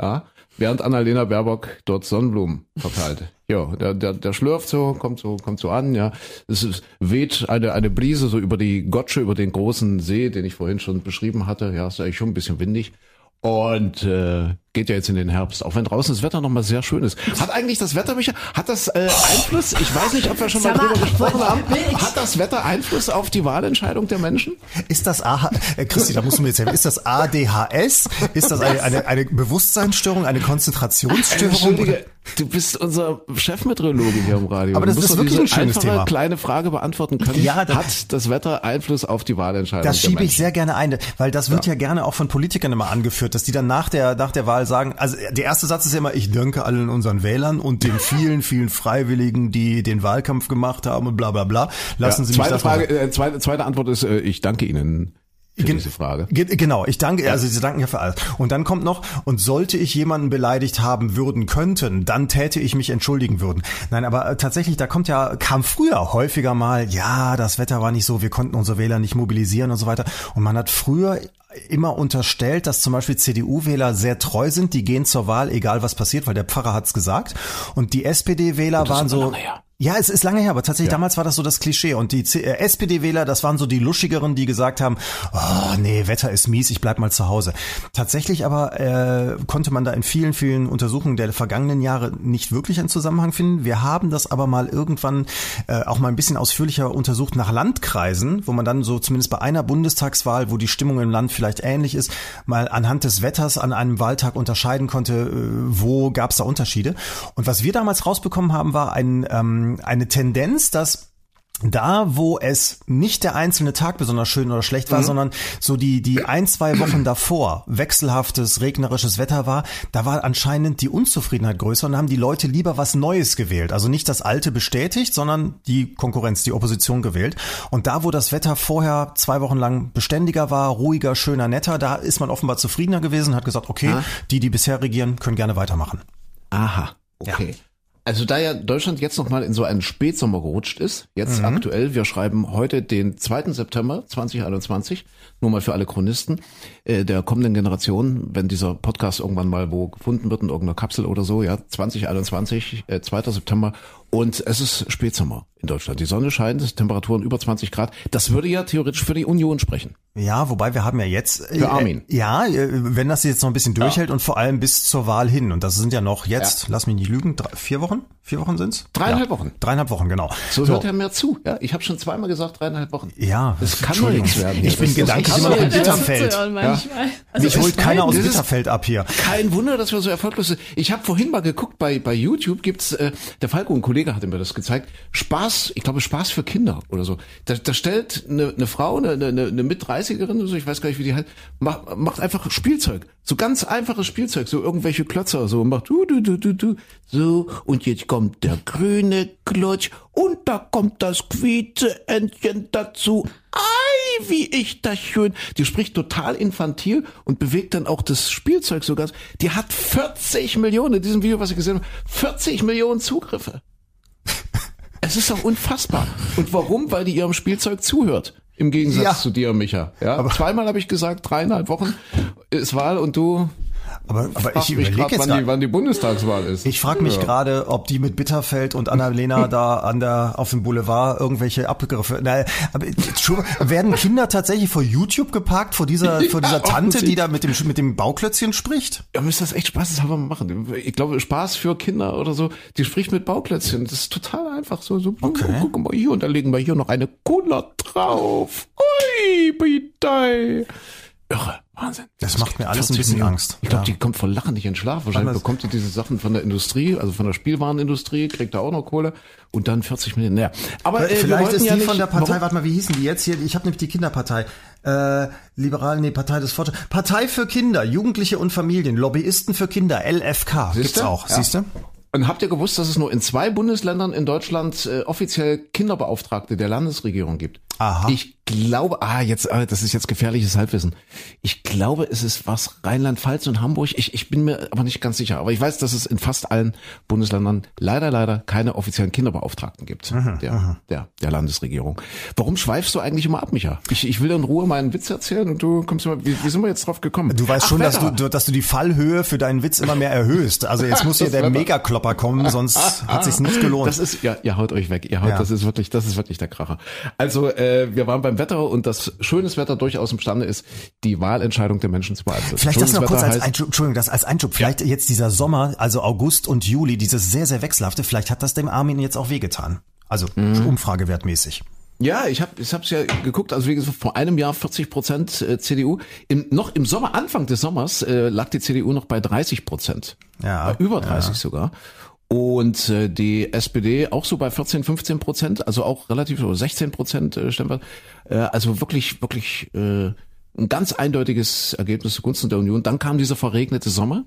ja, während Annalena Baerbock dort Sonnenblumen verteilt. Ja, der, der, der schlürft so, kommt so, kommt so an, ja. Es ist, weht eine, eine Brise so über die Gotsche, über den großen See, den ich vorhin schon beschrieben hatte. Ja, ist eigentlich schon ein bisschen windig. Und äh, geht ja jetzt in den Herbst, auch wenn draußen das Wetter nochmal sehr schön ist. Hat eigentlich das Wetter, Micha, hat das äh, Einfluss? Ich weiß nicht, ob wir schon mal drüber gesprochen haben. Hat das Wetter Einfluss auf die Wahlentscheidung der Menschen? Ist das A, äh, Christi, da musst du mir jetzt helfen. Ist das ADHS? Ist das eine, eine, eine Bewusstseinsstörung, eine Konzentrationsstörung? Entschuldige, du bist unser Chefmeteorologe hier im Radio. Aber das ist wirklich ein schönes Thema. kleine Frage beantworten können. Ja, das hat das Wetter Einfluss auf die Wahlentscheidung Das schiebe ich sehr gerne ein, weil das wird ja. ja gerne auch von Politikern immer angeführt, dass die dann nach der, nach der Wahl sagen, also der erste Satz ist ja immer, ich danke allen unseren Wählern und den vielen, vielen Freiwilligen, die den Wahlkampf gemacht haben und bla bla bla. Lassen ja, Sie mich zweite das Frage, äh, zweite, zweite Antwort ist, äh, ich danke Ihnen für diese Frage. Genau, ich danke, also Sie danken ja für alles. Und dann kommt noch, und sollte ich jemanden beleidigt haben würden könnten, dann täte ich mich entschuldigen würden. Nein, aber äh, tatsächlich, da kommt ja, kam früher häufiger mal, ja, das Wetter war nicht so, wir konnten unsere Wähler nicht mobilisieren und so weiter. Und man hat früher immer unterstellt, dass zum Beispiel CDU-Wähler sehr treu sind, die gehen zur Wahl, egal was passiert, weil der Pfarrer hat's gesagt. Und die SPD-Wähler waren so. Ja, es ist lange her, aber tatsächlich ja. damals war das so das Klischee. Und die äh, SPD-Wähler, das waren so die luschigeren, die gesagt haben, oh nee, Wetter ist mies, ich bleib mal zu Hause. Tatsächlich aber äh, konnte man da in vielen, vielen Untersuchungen der vergangenen Jahre nicht wirklich einen Zusammenhang finden. Wir haben das aber mal irgendwann äh, auch mal ein bisschen ausführlicher untersucht nach Landkreisen, wo man dann so zumindest bei einer Bundestagswahl, wo die Stimmung im Land vielleicht ähnlich ist, mal anhand des Wetters an einem Wahltag unterscheiden konnte, äh, wo gab es da Unterschiede. Und was wir damals rausbekommen haben, war ein ähm, eine Tendenz, dass da, wo es nicht der einzelne Tag besonders schön oder schlecht war, mhm. sondern so die, die ein, zwei Wochen davor wechselhaftes, regnerisches Wetter war, da war anscheinend die Unzufriedenheit größer und haben die Leute lieber was Neues gewählt. Also nicht das Alte bestätigt, sondern die Konkurrenz, die Opposition gewählt. Und da, wo das Wetter vorher zwei Wochen lang beständiger war, ruhiger, schöner, netter, da ist man offenbar zufriedener gewesen, hat gesagt, okay, ah. die, die bisher regieren, können gerne weitermachen. Aha, okay. Ja. Also da ja Deutschland jetzt nochmal in so einen Spätsommer gerutscht ist, jetzt mhm. aktuell, wir schreiben heute den 2. September 2021, nur mal für alle Chronisten äh, der kommenden Generation, wenn dieser Podcast irgendwann mal wo gefunden wird in irgendeiner Kapsel oder so, ja, 2021, äh, 2. September und es ist Spätsommer in Deutschland. Die Sonne scheint, Temperaturen über 20 Grad. Das würde ja theoretisch für die Union sprechen. Ja, wobei wir haben ja jetzt. Für Armin. Äh, ja, äh, wenn das jetzt noch ein bisschen durchhält ja. und vor allem bis zur Wahl hin. Und das sind ja noch jetzt, ja. lass mich nicht lügen, drei, vier Wochen? Vier Wochen sind's? Dreieinhalb ja. Wochen. Dreieinhalb Wochen, genau. So, so hört er mir zu. Ja, ich habe schon zweimal gesagt, dreieinhalb Wochen. Ja, das kann nur nichts werden. Ich bin gedanklich immer noch im Bitterfeld. Ja. Also Mich holt keiner aus Bitterfeld ab hier. Kein Wunder, dass wir so erfolglos sind. Ich habe vorhin mal geguckt, bei, bei YouTube gibt's, äh, der Falco, ein Kollege hat mir das gezeigt, Spaß, ich glaube Spaß für Kinder oder so. Da, da stellt eine, eine Frau, eine, eine, eine Mit-30erin oder so, ich weiß gar nicht, wie die halt, macht, macht einfach Spielzeug. So ganz einfaches Spielzeug, so irgendwelche Klötzer, so macht du, du, du, du, du, so, und jetzt kommt der grüne Klotsch und da kommt das quiete Entchen dazu. Ei, wie ich das schön. Die spricht total infantil und bewegt dann auch das Spielzeug so ganz. Die hat 40 Millionen in diesem Video, was ich gesehen habe, 40 Millionen Zugriffe. Es ist doch unfassbar. Und warum? Weil die ihrem Spielzeug zuhört. Im Gegensatz ja. zu dir, Micha. Ja, aber zweimal habe ich gesagt, dreieinhalb Wochen ist Wahl und du Aber, aber ich mich überlege jetzt wann grad- die, wann die Bundestagswahl ist. Ich frage mich Ja. gerade, ob die mit Bitterfeld und Annalena da an der auf dem Boulevard irgendwelche Abgriffe. Na, aber werden Kinder tatsächlich vor YouTube geparkt vor dieser vor dieser Ja, Tante, die da mit dem mit dem Bauklötzchen spricht? Ja, müsst das echt spaßeshalber mal machen. Ich glaube, Spaß für Kinder oder so, die spricht mit Bauklötzchen. Das ist total einfach so. so Okay. oh, guck mal hier und da legen wir hier noch eine Cola drauf. Ui, bitte. Irre, Wahnsinn. Das macht mir alles 40 ein bisschen. Angst. Ich glaube, Ja. die kommt vor Lachen nicht in Schlaf. Wahrscheinlich bekommt die diese Sachen von der Industrie, also von der Spielwarenindustrie, kriegt da auch noch Kohle und dann 40 Millionen. Naja. Aber äh, Vielleicht ist die ja nicht, von der Partei, warum- warte mal, wie hießen die jetzt hier? Ich habe nämlich die Kinderpartei. Äh, Liberal, nee, Partei des Fortschritts. Partei für Kinder, Jugendliche und Familien, Lobbyisten für Kinder, LFK. Gibt's Siehste? auch, Ja. siehst du? Und habt ihr gewusst, dass es nur in zwei Bundesländern in Deutschland äh, offiziell Kinderbeauftragte der Landesregierung gibt? Aha. Ich glaube, ah, jetzt, ah, das ist jetzt gefährliches Halbwissen. Ich glaube, es ist was Rheinland-Pfalz und Hamburg. Ich, ich bin mir aber nicht ganz sicher. Aber ich weiß, dass es in fast allen Bundesländern leider, leider keine offiziellen Kinderbeauftragten gibt der, der, der Landesregierung. Warum schweifst du eigentlich immer ab, Micha? Ich, ich will in Ruhe meinen Witz erzählen und du kommst immer, wie, wie sind wir jetzt drauf gekommen? Du weißt Ach, schon, dass du, dass du die Fallhöhe für deinen Witz immer mehr erhöhst. Also jetzt muss hier der Wetter. Megaklopper kommen, sonst hat sich's nicht gelohnt. Das ist, ja, ihr haut euch weg. Ihr haut, Ja. das ist wirklich, das ist wirklich der Kracher. Also, äh, wir waren beim Wetter und das schönes Wetter durchaus imstande ist, die Wahlentscheidung der Menschen zu beeinflussen. Vielleicht das noch kurz Wetter als heißt- Einschub, Entschuldigung, das als Einschub. Vielleicht jetzt dieser Sommer, also August und Juli, dieses sehr, sehr wechselhafte, vielleicht hat das dem Armin jetzt auch wehgetan. Also Mhm. umfragewertmäßig. Ja, ich habe ich hab's ja geguckt, also wie gesagt, vor einem Jahr 40 Prozent äh, CDU. Im, noch im Sommer, Anfang des Sommers, äh, lag die CDU noch bei 30 Prozent. Ja, Bei über 30 sogar. Und äh, die SPD auch so bei 14, 15 Prozent, also auch relativ, oder 16 Prozent äh, Stimmen. Äh, also wirklich, wirklich äh, ein ganz eindeutiges Ergebnis zugunsten der Union. Dann kam dieser verregnete Sommer.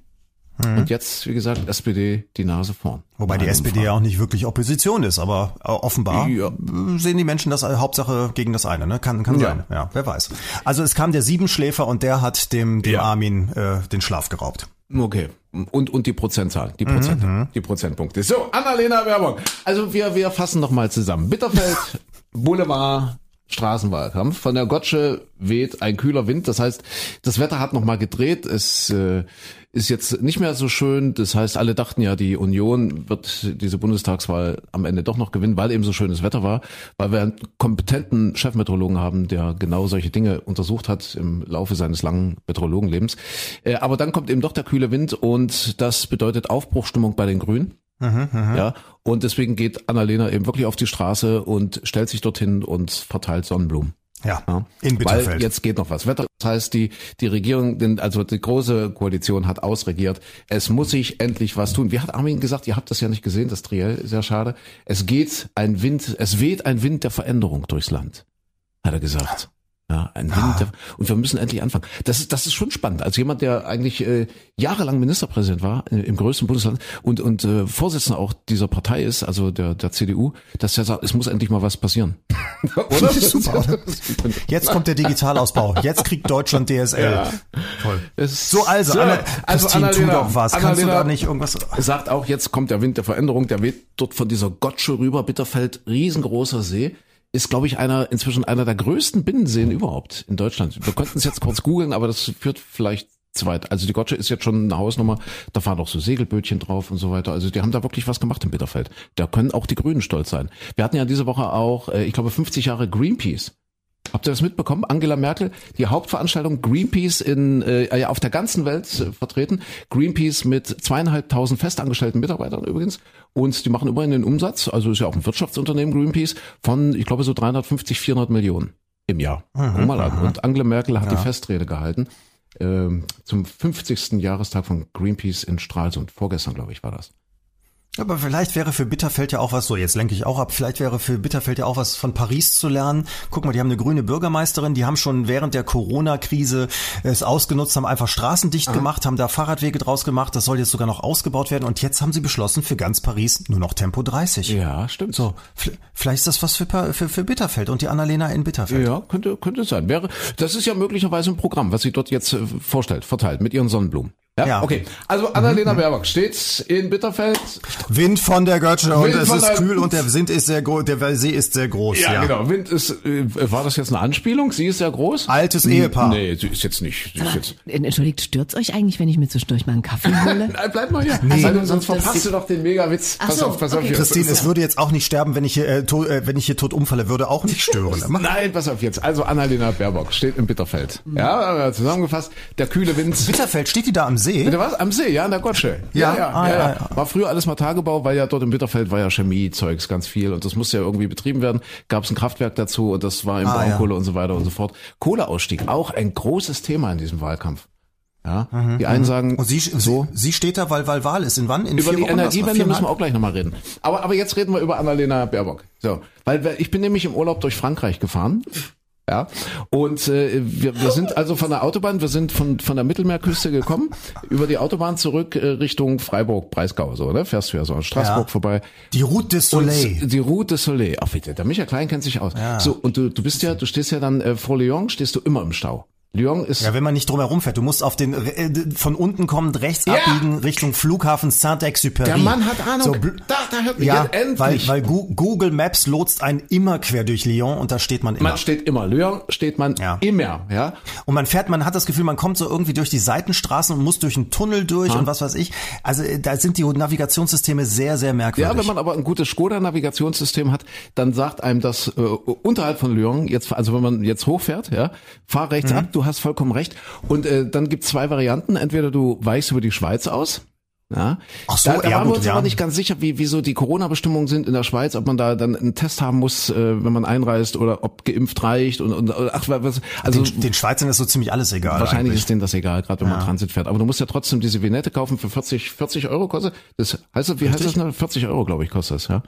Und jetzt, wie gesagt, SPD die Nase vorn. Wobei die SPD Umfragen. ja auch nicht wirklich Opposition ist, aber äh, offenbar Ja. äh, sehen die Menschen das als Hauptsache gegen das eine, ne? Kann, kann Ja. sein. Ja, wer weiß. Also es kam der Siebenschläfer und der hat dem, dem Ja. Armin äh, den Schlaf geraubt. Okay. Und, und die Prozentzahl, die Prozente, die Prozentpunkte. So, Annalena Werbung. Also wir, wir fassen nochmal zusammen. Bitterfeld, Boulevard, Straßenwahlkampf. Von der Gotsche weht ein kühler Wind. Das heißt, das Wetter hat nochmal gedreht. Es äh, ist jetzt nicht mehr so schön. Das heißt, alle dachten ja, die Union wird diese Bundestagswahl am Ende doch noch gewinnen, weil eben so schönes Wetter war, weil wir einen kompetenten Chefmeteorologen haben, der genau solche Dinge untersucht hat im Laufe seines langen Meteorologenlebens. Äh, aber dann kommt eben doch der kühle Wind und das bedeutet Aufbruchstimmung bei den Grünen. Ja, und deswegen geht Annalena eben wirklich auf die Straße und stellt sich dorthin und verteilt Sonnenblumen. Ja, Ja. in Bitterfeld. Weil jetzt geht noch was. Wetter, das heißt, die, die Regierung, also die große Koalition hat ausregiert. Es muss sich endlich was tun. Wie hat Armin gesagt, ihr habt das ja nicht gesehen, das Triell, sehr schade. Es geht ein Wind, es weht ein Wind der Veränderung durchs Land, hat er gesagt. Ja, ein Wind der, und wir müssen endlich anfangen. Das ist, das ist schon spannend. Als jemand, der eigentlich äh, jahrelang Ministerpräsident war äh, im größten Bundesland und und äh, Vorsitzender auch dieser Partei ist, also der der CDU, dass er sagt, es muss endlich mal was passieren. oder? Super, oder? Jetzt kommt der Digitalausbau. Jetzt kriegt Deutschland DSL. Toll. Es- So, also, Anna, also Christine, tu Annalena, doch was. Kannst du da nicht irgendwas... sagt auch, jetzt kommt der Wind der Veränderung, der weht dort von dieser Gotsche rüber, Bitterfeld, riesengroßer See. Ist, glaube ich, einer, inzwischen einer der größten Binnenseen überhaupt in Deutschland. Wir konnten es jetzt kurz googeln, aber das führt vielleicht zu weit. Also die Gotsche ist jetzt schon eine Hausnummer. Da fahren auch so Segelbötchen drauf und so weiter. Also die haben da wirklich was gemacht im Bitterfeld. Da können auch die Grünen stolz sein. Wir hatten ja diese Woche auch, äh, ich glaube, 50 Jahre Greenpeace. Habt ihr das mitbekommen? Angela Merkel, die Hauptveranstaltung Greenpeace in äh, ja, auf der ganzen Welt äh, vertreten. Greenpeace mit zweieinhalbtausend festangestellten Mitarbeitern übrigens. Und die machen immerhin den Umsatz, also ist ja auch ein Wirtschaftsunternehmen Greenpeace, von, ich glaube, so 350, 400 Millionen im Jahr. Guck mal an. Und Angela Merkel hat die Festrede gehalten ähm, zum 50. Jahrestag von Greenpeace in Stralsund. Vorgestern, glaube ich, war das. Aber vielleicht wäre für Bitterfeld ja auch was, so jetzt lenke ich auch ab, vielleicht wäre für Bitterfeld ja auch was von Paris zu lernen. Guck mal, die haben eine grüne Bürgermeisterin, die haben schon während der Corona-Krise es ausgenutzt, haben einfach Straßen dicht gemacht, haben da Fahrradwege draus gemacht, das soll jetzt sogar noch ausgebaut werden und jetzt haben sie beschlossen, für ganz Paris nur noch Tempo 30. Ja, stimmt. So, vielleicht ist das was für, für, für Bitterfeld und die Annalena in Bitterfeld. Ja, könnte, könnte sein. Wäre, das ist ja möglicherweise ein Programm, was sie dort jetzt äh, vorstellt, verteilt mit ihren Sonnenblumen. Ja, Ja. okay. Also Annalena Baerbock steht in Bitterfeld. Wind von der Götze und Wind es ist kühl und der Wind ist sehr groß, der See ist sehr groß. Ja, genau. Wind ist, äh, war das jetzt eine Anspielung? Sie ist ja groß. Altes Ehepaar. Nee, sie ist jetzt nicht. Sie ist jetzt, Entschuldigt, stört's euch eigentlich, wenn ich mir zwischendurch mal einen Kaffee hole? Nein, bleib mal hier. Nee. Weil, sonst verpasst du doch den Megawitz. Ach Pass so, auf, pass auf okay. hier. Christine, es würde jetzt auch nicht sterben, wenn ich hier, äh, to, äh, wenn ich hier tot umfalle, würde auch nicht stören. Nein, pass auf jetzt. Also Annalena Baerbock steht im Bitterfeld. Ja, äh, zusammengefasst. Der kühle Wind. Bitterfeld, steht die da am See? Bitte was? Am See, ja, in der Gotsche. Ja? ja, Ah, ja, ja, ja. War früher alles mal Tagebau, weil ja dort im Bitterfeld war ja Chemiezeugs ganz viel und das musste ja irgendwie betrieben werden. Gab es ein Kraftwerk dazu und das war im Ah, Braunkohle und so weiter und so fort. Kohleausstieg, auch ein großes Thema in diesem Wahlkampf. Ja, die einen sagen Mhm. Und sie, so. so. sie steht da, weil, weil Wahl ist. In wann? In Über die Wochen? Energiewende müssen wir auch gleich nochmal reden. Aber, aber jetzt reden wir über Annalena Baerbock. So, weil weil ich bin nämlich im Urlaub durch Frankreich gefahren. Ja, und äh, wir, wir sind also von der Autobahn, wir sind von, von der Mittelmeerküste gekommen, über die Autobahn zurück äh, Richtung Freiburg, Breisgau, so, ne? Fährst du ja so an Straßburg Ja. vorbei. Die Route des Soleil. Und die Route des Soleil. Ach bitte, der Michael Klein kennt sich aus. So, und du, du bist ja, du stehst ja dann äh, vor Lyon, stehst du immer im Stau. Lyon ist Ja, wenn man nicht drumherum fährt. Du musst auf den äh, von unten kommend rechts Ja. abbiegen Richtung Flughafen Saint-Exupéry. der Mann hat Ahnung. So, da, da hört mich ja, endlich. weil, weil Google Maps lotst einen immer quer durch Lyon und da steht man immer. man steht immer. Lyon steht man Ja. immer, ja. Und man fährt, man hat das Gefühl, man kommt so irgendwie durch die Seitenstraßen und muss durch einen Tunnel durch und was weiß ich. Also äh, da sind die Navigationssysteme sehr, sehr merkwürdig. Ja, wenn man aber ein gutes Skoda-Navigationssystem hat, dann sagt einem das äh, unterhalb von Lyon, jetzt, also wenn man jetzt hochfährt, ja, fahr rechts Mhm. ab, du hast vollkommen recht. Und äh, dann gibt's zwei Varianten. Entweder du weichst über die Schweiz aus. Ja. Ach so, da, da ja, waren wir uns ja. aber nicht ganz sicher, wie, wie so die Corona-Bestimmungen sind in der Schweiz, ob man da dann einen Test haben muss, äh, wenn man einreist oder ob geimpft reicht und, und ach, was, also den, den Schweizern ist so ziemlich alles egal. Wahrscheinlich eigentlich. ist denen das egal, gerade wenn man Transit fährt. Aber du musst ja trotzdem diese Vignette kaufen für 40, 40 Euro kostet. Das heißt, wie heißt das? Ne? 40 Euro, glaube ich, kostet das, ja.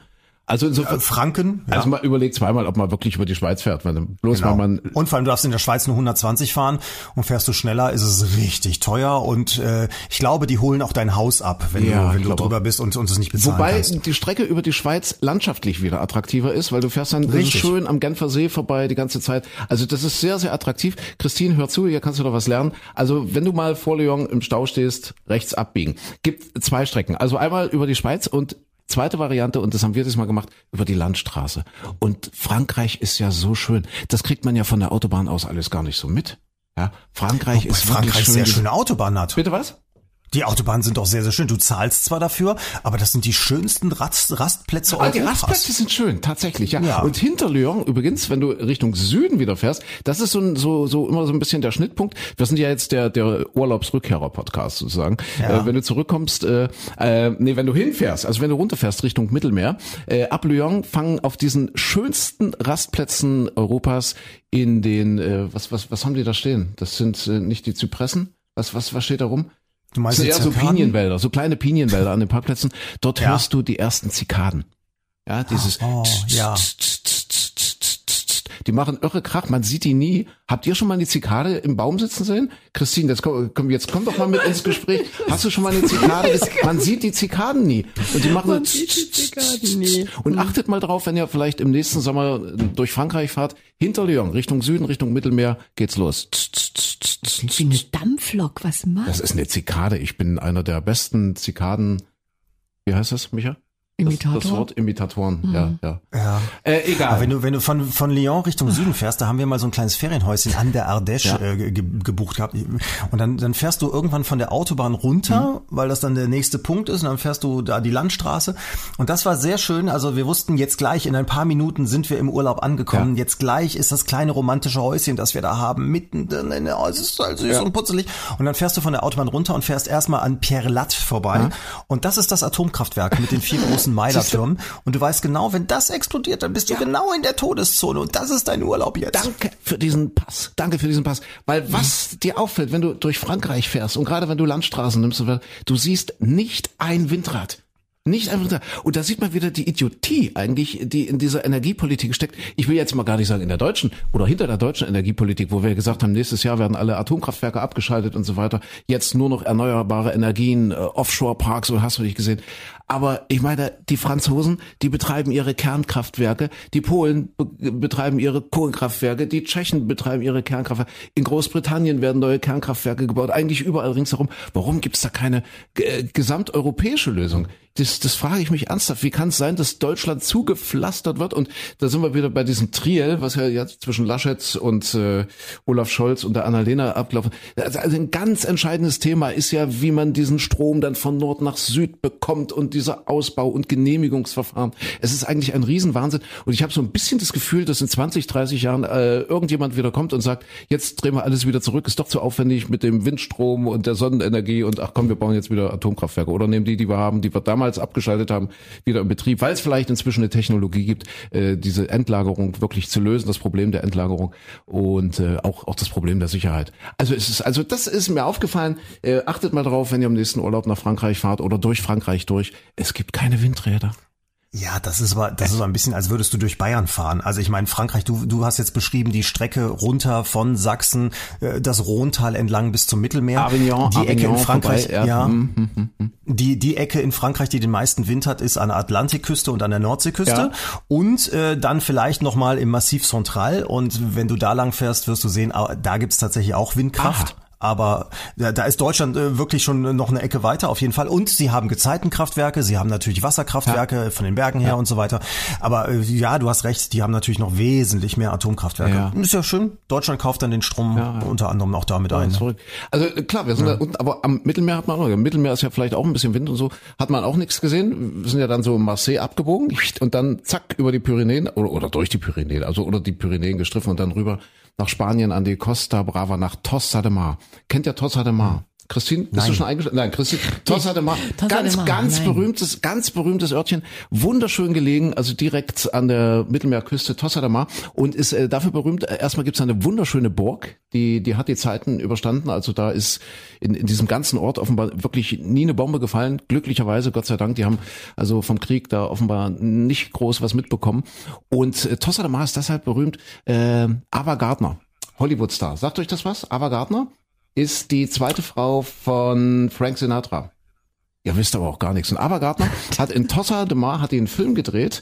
Also insofern, Äh, Franken. Ja. also man überlegt zweimal, ob man wirklich über die Schweiz fährt, weil bloß Genau. weil man Und vor allem, du darfst in der Schweiz nur 120 fahren und fährst du schneller, ist es richtig teuer und äh, ich glaube, die holen auch dein Haus ab, wenn Ja, du, wenn du drüber bist und, und es nicht bezahlen Wobei kannst. die Strecke über die Schweiz landschaftlich wieder attraktiver ist, weil du fährst dann Richtig. schön am Genfer See vorbei die ganze Zeit. Also das ist sehr, sehr attraktiv. Christine, hör zu, hier kannst du doch was lernen. Also wenn du mal vor Lyon im Stau stehst, rechts abbiegen. Gibt zwei Strecken. Also einmal über die Schweiz und zweite Variante, und das haben wir das mal gemacht, über die Landstraße. Und Frankreich ist ja so schön. Das kriegt man ja von der Autobahn aus alles gar nicht so mit. Ja, Frankreich Wobei ist Frankreich wirklich schön. sehr schöne Autobahn hat. Bitte was? Die Autobahnen sind auch sehr, sehr schön. Du zahlst zwar dafür, aber das sind die schönsten Rast, Rastplätze Ah, die Europas. Rastplätze sind schön, tatsächlich, ja. Ja. Und hinter Lyon übrigens, wenn du Richtung Süden wieder fährst, das ist so, ein, so, so immer so ein bisschen der Schnittpunkt. Wir sind ja jetzt der, der Urlaubsrückkehrer-Podcast sozusagen. Ja. Äh, wenn du zurückkommst, äh, äh, nee, wenn du hinfährst, also wenn du runterfährst Richtung Mittelmeer, äh, ab Lyon fangen auf diesen schönsten Rastplätzen Europas in den, äh, was, was, was haben die da stehen? Das sind äh, nicht die Zypressen? Was, was, was steht da rum? Du meinst so Zirkaden? Pinienwälder, so kleine Pinienwälder an den Parkplätzen. Dort Ja. hörst du die ersten Zikaden. Ja, dieses. Oh, ja. Die machen irre Krach, man sieht die nie. Habt ihr schon mal eine Zikade im Baum sitzen sehen? Christine, jetzt komm, komm, jetzt komm doch mal mit ins Gespräch. Hast du schon mal eine Zikade? Man sieht die Zikaden nie. Und die machen Man so nie. Und achtet mal drauf, wenn ihr vielleicht im nächsten Sommer durch Frankreich fahrt, hinter Lyon, Richtung Süden, Richtung Mittelmeer, geht's los. Wie eine Dampflok, was macht? Das ist eine Zikade. Ich bin einer der besten Zikaden. Wie heißt das, Micha? Das, Imitator? das Wort Imitatoren, ja, ja. Ja. Äh, egal. Aber wenn du, wenn du von, von Lyon Richtung Süden fährst, da haben wir mal so ein kleines Ferienhäuschen an der Ardèche Ja. äh, ge gebucht gehabt. Und dann, dann fährst du irgendwann von der Autobahn runter, weil das dann der nächste Punkt ist. Und dann fährst du da die Landstraße. Und das war sehr schön. Also wir wussten jetzt gleich, in ein paar Minuten sind wir im Urlaub angekommen. Ja. Jetzt gleich ist das kleine romantische Häuschen, das wir da haben, mitten drin. in der- Oh, es ist halt süß Ja. und putzelig. Und dann fährst du von der Autobahn runter und fährst erstmal an Pierre Latte vorbei. Und das ist das Atomkraftwerk mit den vier großen Meilertürmen. Und du weißt genau, wenn das explodiert, dann bist du genau in der Todeszone. Und das ist dein Urlaub jetzt. Danke für diesen Pass. Danke für diesen Pass. Weil was dir auffällt, wenn du durch Frankreich fährst und gerade wenn du Landstraßen nimmst, du siehst nicht ein Windrad. Nicht ein Windrad. Und da sieht man wieder die Idiotie eigentlich, die in dieser Energiepolitik steckt. Ich will jetzt mal gar nicht sagen in der deutschen oder hinter der deutschen Energiepolitik, wo wir gesagt haben, nächstes Jahr werden alle Atomkraftwerke abgeschaltet und so weiter. Jetzt nur noch erneuerbare Energien, äh, Offshore-Parks und hast du nicht gesehen. Aber ich meine, die Franzosen, die betreiben ihre Kernkraftwerke, die Polen be betreiben ihre Kohlenkraftwerke, die Tschechen betreiben ihre Kernkraftwerke. In Großbritannien werden neue Kernkraftwerke gebaut, eigentlich überall ringsherum. Warum gibt es da keine äh, gesamteuropäische Lösung? Das, das frage ich mich ernsthaft. Wie kann es sein, dass Deutschland zugepflastert wird? Und da sind wir wieder bei diesem Triel, was ja jetzt zwischen Laschet und äh, Olaf Scholz und der Annalena abgelaufen. Also ein ganz entscheidendes Thema ist ja, wie man diesen Strom dann von Nord nach Süd bekommt und dieser Ausbau und Genehmigungsverfahren. Es ist eigentlich ein Riesenwahnsinn. Und ich habe so ein bisschen das Gefühl, dass in 20, 30 Jahren äh, irgendjemand wieder kommt und sagt, jetzt drehen wir alles wieder zurück, ist doch zu aufwendig mit dem Windstrom und der Sonnenenergie und ach komm, wir bauen jetzt wieder Atomkraftwerke oder nehmen die, die wir haben, die wir damals abgeschaltet haben, wieder in Betrieb, weil es vielleicht inzwischen eine Technologie gibt, äh, diese Endlagerung wirklich zu lösen, das Problem der Endlagerung und äh, auch, auch das Problem der Sicherheit. Also es ist, also das ist mir aufgefallen. Äh, achtet mal drauf, wenn ihr am nächsten Urlaub nach Frankreich fahrt oder durch Frankreich durch. Es gibt keine Windräder. Ja, das ist aber, das ist so ein bisschen, als würdest du durch Bayern fahren. Also ich meine, Frankreich, du, du hast jetzt beschrieben, die Strecke runter von Sachsen, äh, das Rhontal entlang bis zum Mittelmeer. Avignon, die Avignon Ecke in Frankreich, vorbei, ja. ja. Hm, hm, hm. Die, die Ecke in Frankreich, die den meisten Wind hat, ist an der Atlantikküste und an der Nordseeküste. Ja. Und äh, dann vielleicht nochmal im Massiv Central. Und wenn du da lang fährst, wirst du sehen, da gibt's tatsächlich auch Windkraft. Ah. Aber da, da ist Deutschland äh, wirklich schon noch eine Ecke weiter, auf jeden Fall. Und sie haben Gezeitenkraftwerke, sie haben natürlich Wasserkraftwerke von den Bergen her und so weiter. Aber äh, ja, du hast recht, die haben natürlich noch wesentlich mehr Atomkraftwerke. Ja. Ist ja schön. Deutschland kauft dann den Strom Ja, ja. unter anderem auch damit ein. ne? Also äh, klar, wir sind da unten, aber am Mittelmeer hat man auch, im Mittelmeer ist ja vielleicht auch ein bisschen Wind und so, hat man auch nichts gesehen. Wir sind ja dann so in Marseille abgebogen und dann zack über die Pyrenäen oder, oder durch die Pyrenäen, also oder die Pyrenäen gestriffen und dann rüber nach Spanien an die Costa Brava nach Tossa de Mar. Kennt ihr Tossa de Mar? Christine, bist Nein. du schon eingeschlafen? Nein, Christine, Tossa de Mar. Tossa ganz, Mar, ganz nein. berühmtes, ganz berühmtes Örtchen. Wunderschön gelegen, also direkt an der Mittelmeerküste Tossa de Mar und ist äh, dafür berühmt. äh, Erstmal gibt's eine wunderschöne Burg, die, die hat die Zeiten überstanden. Also da ist in, in diesem ganzen Ort offenbar wirklich nie eine Bombe gefallen. Glücklicherweise, Gott sei Dank. Die haben also vom Krieg da offenbar nicht groß was mitbekommen. Und äh, Tossa de Mar ist deshalb berühmt. Äh, Ava Gardner, Hollywood-Star. Sagt euch das was? Ava Gardner ist die zweite Frau von Frank Sinatra. Ihr wisst aber auch gar nichts. Und Ava Gardner hat in Tossa de Mar hat einen Film gedreht,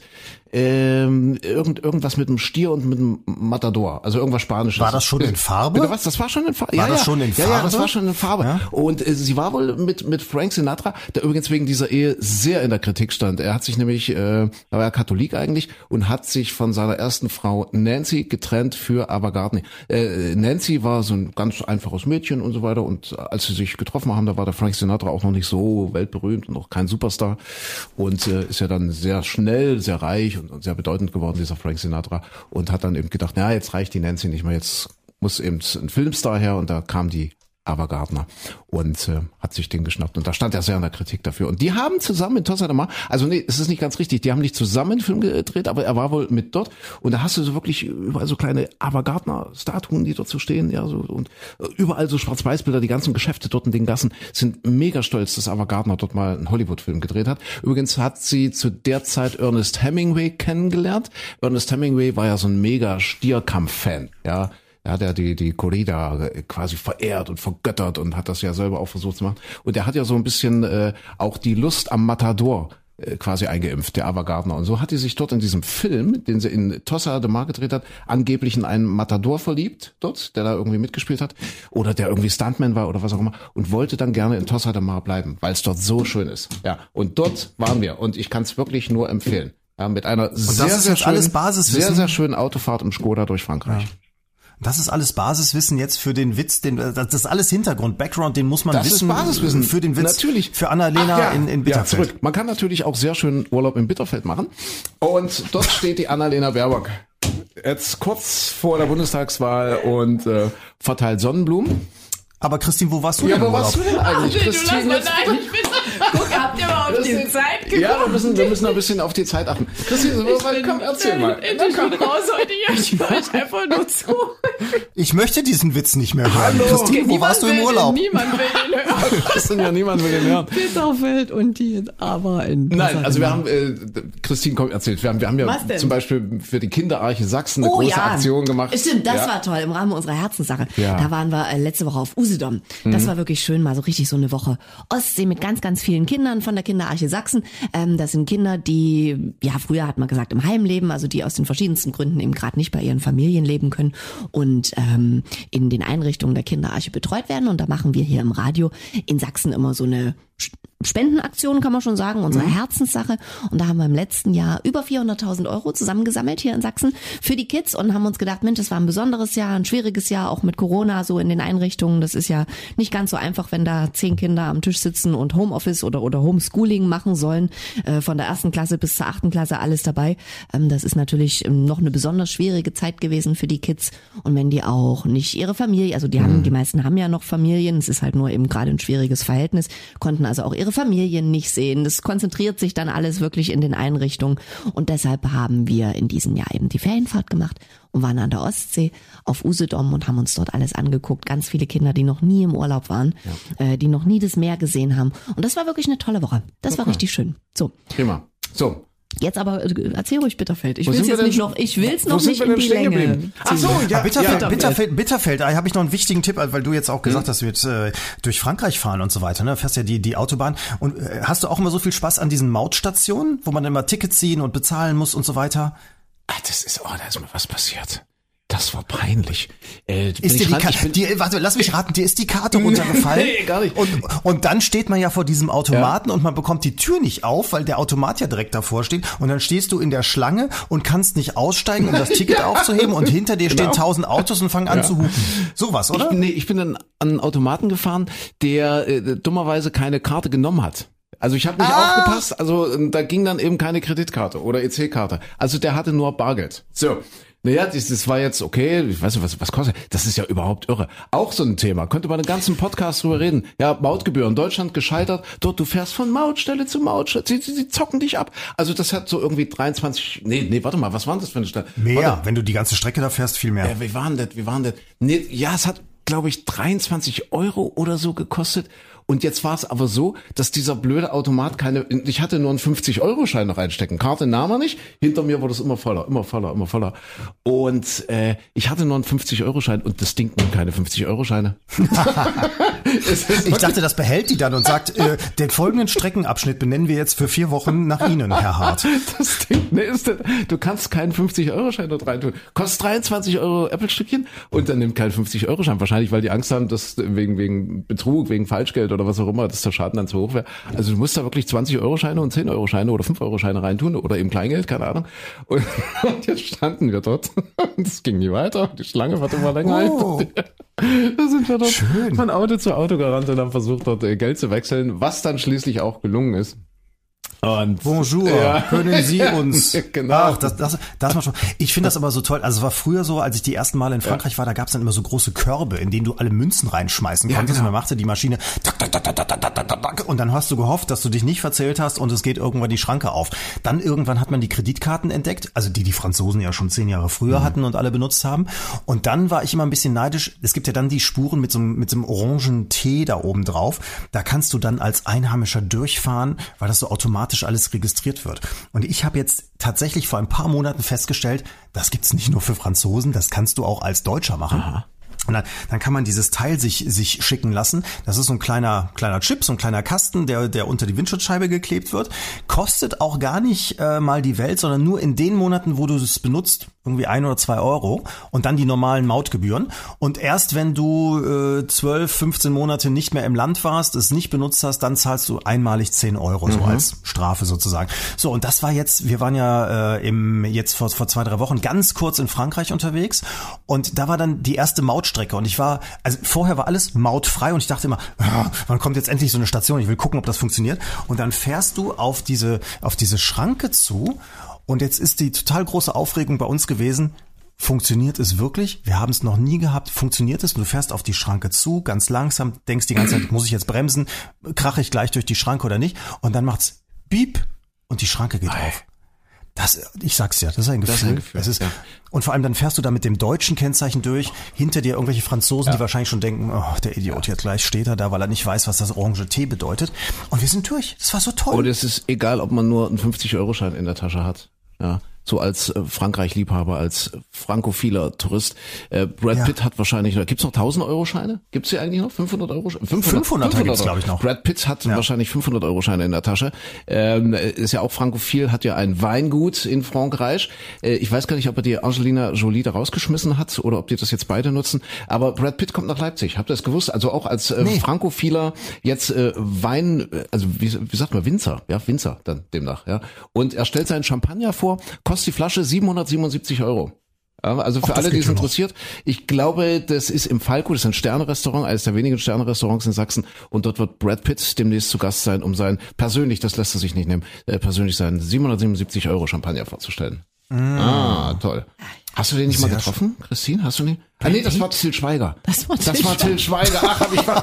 ähm, irgend, irgendwas mit einem Stier und mit einem Matador, also irgendwas Spanisches. War das schon in Farbe? Bitte was? Das war schon in Farbe. War ja, das ja. schon in Ja, ja, das Farbe? war schon in Farbe. Ja? Und äh, sie war wohl mit mit Frank Sinatra, der übrigens wegen dieser Ehe sehr in der Kritik stand. Er hat sich nämlich, äh, er war ja Katholik eigentlich und hat sich von seiner ersten Frau Nancy getrennt für Ava Gardner. Äh, Nancy war so ein ganz einfaches Mädchen und so weiter. Und als sie sich getroffen haben, da war der Frank Sinatra auch noch nicht so weltberühmt und noch kein Superstar und äh, ist ja dann sehr schnell, sehr reich und, und sehr bedeutend geworden, dieser Frank Sinatra. Und hat dann eben gedacht, na, jetzt reicht die Nancy nicht mehr, jetzt muss eben ein Filmstar her und da kam die Ava Gardner und äh, hat sich den geschnappt. Und da stand er sehr in der Kritik dafür. Und die haben zusammen in Tossa de Mar, also nee, es ist nicht ganz richtig, die haben nicht zusammen einen Film gedreht, aber er war wohl mit dort. Und da hast du so wirklich überall so kleine Ava Gardner Statuen, die dort so stehen, ja, so und äh, überall so Schwarz-Weiß-Bilder, die ganzen Geschäfte dort in den Gassen sind mega stolz, dass Ava Gardner dort mal einen Hollywood-Film gedreht hat. Übrigens hat sie zu der Zeit Ernest Hemingway kennengelernt. Ernest Hemingway war ja so ein mega Stierkampf-Fan, ja. Er hat ja die, die Corrida quasi verehrt und vergöttert und hat das ja selber auch versucht zu machen. Und er hat ja so ein bisschen äh, auch die Lust am Matador äh, quasi eingeimpft, der Ava Gardner. Und so hat die sich dort in diesem Film, den sie in Tossa de Mar gedreht hat, angeblich in einen Matador verliebt dort, der da irgendwie mitgespielt hat. Oder der irgendwie Stuntman war oder was auch immer. Und wollte dann gerne in Tossa de Mar bleiben, weil es dort so schön ist. Ja, und dort waren wir. Und ich kann es wirklich nur empfehlen. Ja, mit einer sehr, sehr schönen, sehr, sehr schönen Autofahrt im Skoda durch Frankreich. Das ist alles Basiswissen jetzt für den Witz, den, das ist alles Hintergrund, Background, den muss man Das wissen. ist Basiswissen. Für den Witz. Natürlich. Für Annalena Ach ja. in, in Ja, Bitterfeld. zurück. Man kann natürlich auch sehr schön Urlaub in Bitterfeld machen. Und dort steht die Annalena Baerbock. Jetzt kurz vor der Bundestagswahl und äh, verteilt Sonnenblumen. Aber Christine, wo warst du Ja, denn im wo warst du denn eigentlich, Nee, du lass Christine? mal, Jetzt- nein, ich bin habt ihr mal auf die Christine- Zeit geguckt? Ja, wir müssen, wir müssen ein bisschen auf die Zeit achten. Christine, Ich komm, bin- erzähl mal. Ich bin raus heute, ja, ich war einfach nur zu. Ich möchte diesen Witz nicht mehr hören. Hallo. Christine, wo Niemand warst du im Urlaub? Den, niemand will den hören. Das sind ja niemand will den hören. Bitterfeld und die aber in. Nein, also wir haben, äh, Christine kommt erzählt, wir haben, wir haben ja Was denn? zum Beispiel für die Kinderarche Sachsen eine Oh große ja, Aktion gemacht. Stimmt, das ja. war toll im Rahmen unserer Herzenssache. Ja. Mhm. Da waren wir äh, letzte Woche auf Usedom. Das war wirklich schön, mal so richtig so eine Woche Ostsee mit ganz, ganz vielen Kindern von der Kinderarche Sachsen. Ähm, das sind Kinder, die, ja, früher hat man gesagt, im Heim leben, also die aus den verschiedensten Gründen eben gerade nicht bei ihren Familien leben können und ähm, in den Einrichtungen der Kinderarche betreut werden. Und da machen wir hier im Radio in Sachsen immer so eine Spendenaktion, kann man schon sagen, unsere Mhm. Herzenssache. Und da haben wir im letzten Jahr über 400.000 Euro zusammengesammelt hier in Sachsen für die Kids und haben uns gedacht, Mensch, das war ein besonderes Jahr, ein schwieriges Jahr, auch mit Corona so in den Einrichtungen. Das ist ja nicht ganz so einfach, wenn da zehn Kinder am Tisch sitzen und Homeoffice oder, oder Homeschooling machen sollen, äh, von der ersten Klasse bis zur achten Klasse alles dabei. Ähm, das ist natürlich ähm, noch eine besonders schwierige Zeit gewesen für die Kids. Und wenn die auch nicht ihre Familie, also die haben, die meisten haben ja noch Familien, es ist halt nur eben gerade ein schwieriges Verhältnis, konnten also auch ihre Familien nicht sehen. Das konzentriert sich dann alles wirklich in den Einrichtungen. Und deshalb haben wir in diesem Jahr eben die Ferienfahrt gemacht und waren an der Ostsee auf Usedom und haben uns dort alles angeguckt. Ganz viele Kinder, die noch nie im Urlaub waren, äh, die noch nie das Meer gesehen haben. Und das war wirklich eine tolle Woche. Das war richtig schön. So, Prima. So. jetzt aber äh, erzähl ruhig Bitterfeld. Ich will sind jetzt wir denn nicht noch, ich will's noch nicht wir in die Länge. geblieben? Ach so, ja, Bitterfeld, ja. Bitterfeld, Bitterfeld, da habe ich noch einen wichtigen Tipp, weil du jetzt auch gesagt Hm? hast, du jetzt äh, durch Frankreich fahren und so weiter, ne? Fährst ja die, die Autobahn. Und äh, hast du auch immer so viel Spaß an diesen Mautstationen, wo man immer Tickets ziehen und bezahlen muss und so weiter? Ah, das ist, oh, da ist mir was passiert. Das war peinlich. Äh, Ist dir die Karte, die, warte, lass mich raten, dir ist die Karte runtergefallen? Nee, gar nicht. Und, und dann steht man ja vor diesem Automaten und man bekommt die Tür nicht auf, weil der Automat ja direkt davor steht. Und dann stehst du in der Schlange und kannst nicht aussteigen, um das Ticket aufzuheben. Und hinter dir stehen tausend Autos und fangen an zu hupen. Sowas, oder? Ich, nee, ich bin dann an einen Automaten gefahren, der äh, dummerweise keine Karte genommen hat. Also ich habe nicht Ah. aufgepasst, also äh, da ging dann eben keine Kreditkarte oder EC-Karte. Also der hatte nur Bargeld. So. Naja, das, das war jetzt okay, ich weiß nicht, was, was kostet. Das ist ja überhaupt irre. Auch so ein Thema. Könnte man einen ganzen Podcast drüber reden. Ja, Mautgebühren. Deutschland gescheitert. Dort, du fährst von Mautstelle zu Mautstelle. Sie, sie, sie zocken dich ab. Also das hat so irgendwie 23, nee, nee, warte mal, was waren das für eine Stelle? Mehr, wenn du die ganze Strecke da fährst, viel mehr. Ja, wie waren das? Wie waren das? Nee, ja, es hat, glaube ich, 23 Euro oder so gekostet. Und jetzt war es aber so, dass dieser blöde Automat keine, ich hatte nur einen 50-Euro-Schein noch reinstecken. Karte nahm er nicht. Hinter mir wurde es immer voller, immer voller, immer voller. Und äh, ich hatte nur einen 50-Euro-Schein und das Ding nimmt keine 50-Euro-Scheine. Ich dachte, das behält die dann und sagt, äh, den folgenden Streckenabschnitt benennen wir jetzt für vier Wochen nach Ihnen, Herr Hart. Das Ding, ne, ist du kannst keinen 50-Euro-Schein dort reintun. Kostet 23 Euro Apple-Stückchen und dann nimmt keinen 50-Euro-Schein. Wahrscheinlich, weil die Angst haben, dass wegen, wegen Betrug, wegen Falschgeld oder was auch immer, dass der Schaden dann zu hoch wäre. Also du musst da wirklich 20-Euro-Scheine und 10-Euro-Scheine oder 5-Euro-Scheine reintun oder eben Kleingeld, keine Ahnung. Und, und jetzt standen wir dort. Und es ging nie weiter. Die Schlange wird immer länger. Oh. Da sind wir dort Schön. von Auto zu Auto gerannt und haben versucht, dort äh, Geld zu wechseln, was dann schließlich auch gelungen ist. Und, Bonjour, ja. können Sie uns. genau. Ach, das, das, das war schon. Ich finde das aber so toll. Also es war früher so, als ich die ersten Male in Frankreich ja. war, da gab es dann immer so große Körbe, in denen du alle Münzen reinschmeißen konntest. Ja, genau. Und dann machte die Maschine und dann hast du gehofft, dass du dich nicht verzählt hast und es geht irgendwann die Schranke auf. Dann irgendwann hat man die Kreditkarten entdeckt, also die die Franzosen ja schon zehn Jahre früher mhm. hatten und alle benutzt haben. Und dann war ich immer ein bisschen neidisch. Es gibt ja dann die Spuren mit so, mit so einem orangen Tee da oben drauf. Da kannst du dann als Einheimischer durchfahren, weil das so automatisch alles registriert wird. Und ich habe jetzt tatsächlich vor ein paar Monaten festgestellt, das gibt's nicht nur für Franzosen, das kannst du auch als Deutscher machen. Und dann, dann kann man dieses Teil sich, sich schicken lassen. Das ist so ein kleiner, kleiner Chip, so ein kleiner Kasten, der, der unter die Windschutzscheibe geklebt wird. Kostet auch gar nicht äh, mal die Welt, sondern nur in den Monaten, wo du es benutzt, irgendwie ein oder zwei Euro und dann die normalen Mautgebühren. Und erst wenn du äh, 12, 15 Monate nicht mehr im Land warst, es nicht benutzt hast, dann zahlst du einmalig 10 Euro, so als Strafe sozusagen. So, und das war jetzt, wir waren ja äh, im jetzt vor, vor zwei, drei Wochen ganz kurz in Frankreich unterwegs und da war dann die erste Mautstrecke und ich war, also vorher war alles mautfrei und ich dachte immer, ah, wann kommt jetzt endlich so eine Station? Ich will gucken, ob das funktioniert. Und dann fährst du auf diese, auf diese Schranke zu und jetzt ist die total große Aufregung bei uns gewesen. Funktioniert es wirklich? Wir haben es noch nie gehabt. Funktioniert es? Und du fährst auf die Schranke zu, ganz langsam, denkst die ganze Zeit, muss ich jetzt bremsen? Krache ich gleich durch die Schranke oder nicht? Und dann macht's Piep und die Schranke geht auf. Das, ich sag's ja, das ist ein Gefühl. Das ist ein Gefühl, Es ist, ja. Und vor allem dann fährst du da mit dem deutschen Kennzeichen durch, hinter dir irgendwelche Franzosen, die wahrscheinlich schon denken, oh, der Idiot, jetzt gleich steht er da, weil er nicht weiß, was das orange Tee bedeutet. Und wir sind durch. Das war so toll. Und es ist egal, ob man nur einen 50-Euro-Schein in der Tasche hat. Ja. So als äh, Frankreich-Liebhaber, als frankophiler Tourist. Äh, Brad Ja. Pitt hat wahrscheinlich, gibt's noch 1000 Euro Scheine? Gibt's die eigentlich noch? 500 Euro? 500, 500er gibt's, glaub ich, noch. Brad Pitt hat wahrscheinlich 500 Euro Scheine in der Tasche. Ähm, ist ja auch frankophil, hat ja ein Weingut in Frankreich. Äh, ich weiß gar nicht, ob er die Angelina Jolie da rausgeschmissen hat oder ob die das jetzt beide nutzen. Aber Brad Pitt kommt nach Leipzig. Habt ihr das gewusst? Also auch als äh, Nee. frankophiler jetzt äh, Wein, äh, also wie, wie sagt man, Winzer, ja, Winzer dann demnach, ja. Und er stellt seinen Champagner vor, kostet die Flasche 777 Euro. Ja, also für Ach, alle, die es noch. interessiert, ich glaube, das ist im Falco, das ist ein Sterne-Restaurant, eines der wenigen Sterne-Restaurants in Sachsen und dort wird Brad Pitt demnächst zu Gast sein, um sein persönlich, das lässt er sich nicht nehmen, äh, persönlich sein 777 Euro Champagner vorzustellen. Ah, toll. Hast du den nicht mal Mm. Sehr getroffen, Christine? Hast du den? Ah, nee, das war Til Schweiger. Das war Til das war Til Schweiger. Ach, hab ich, ver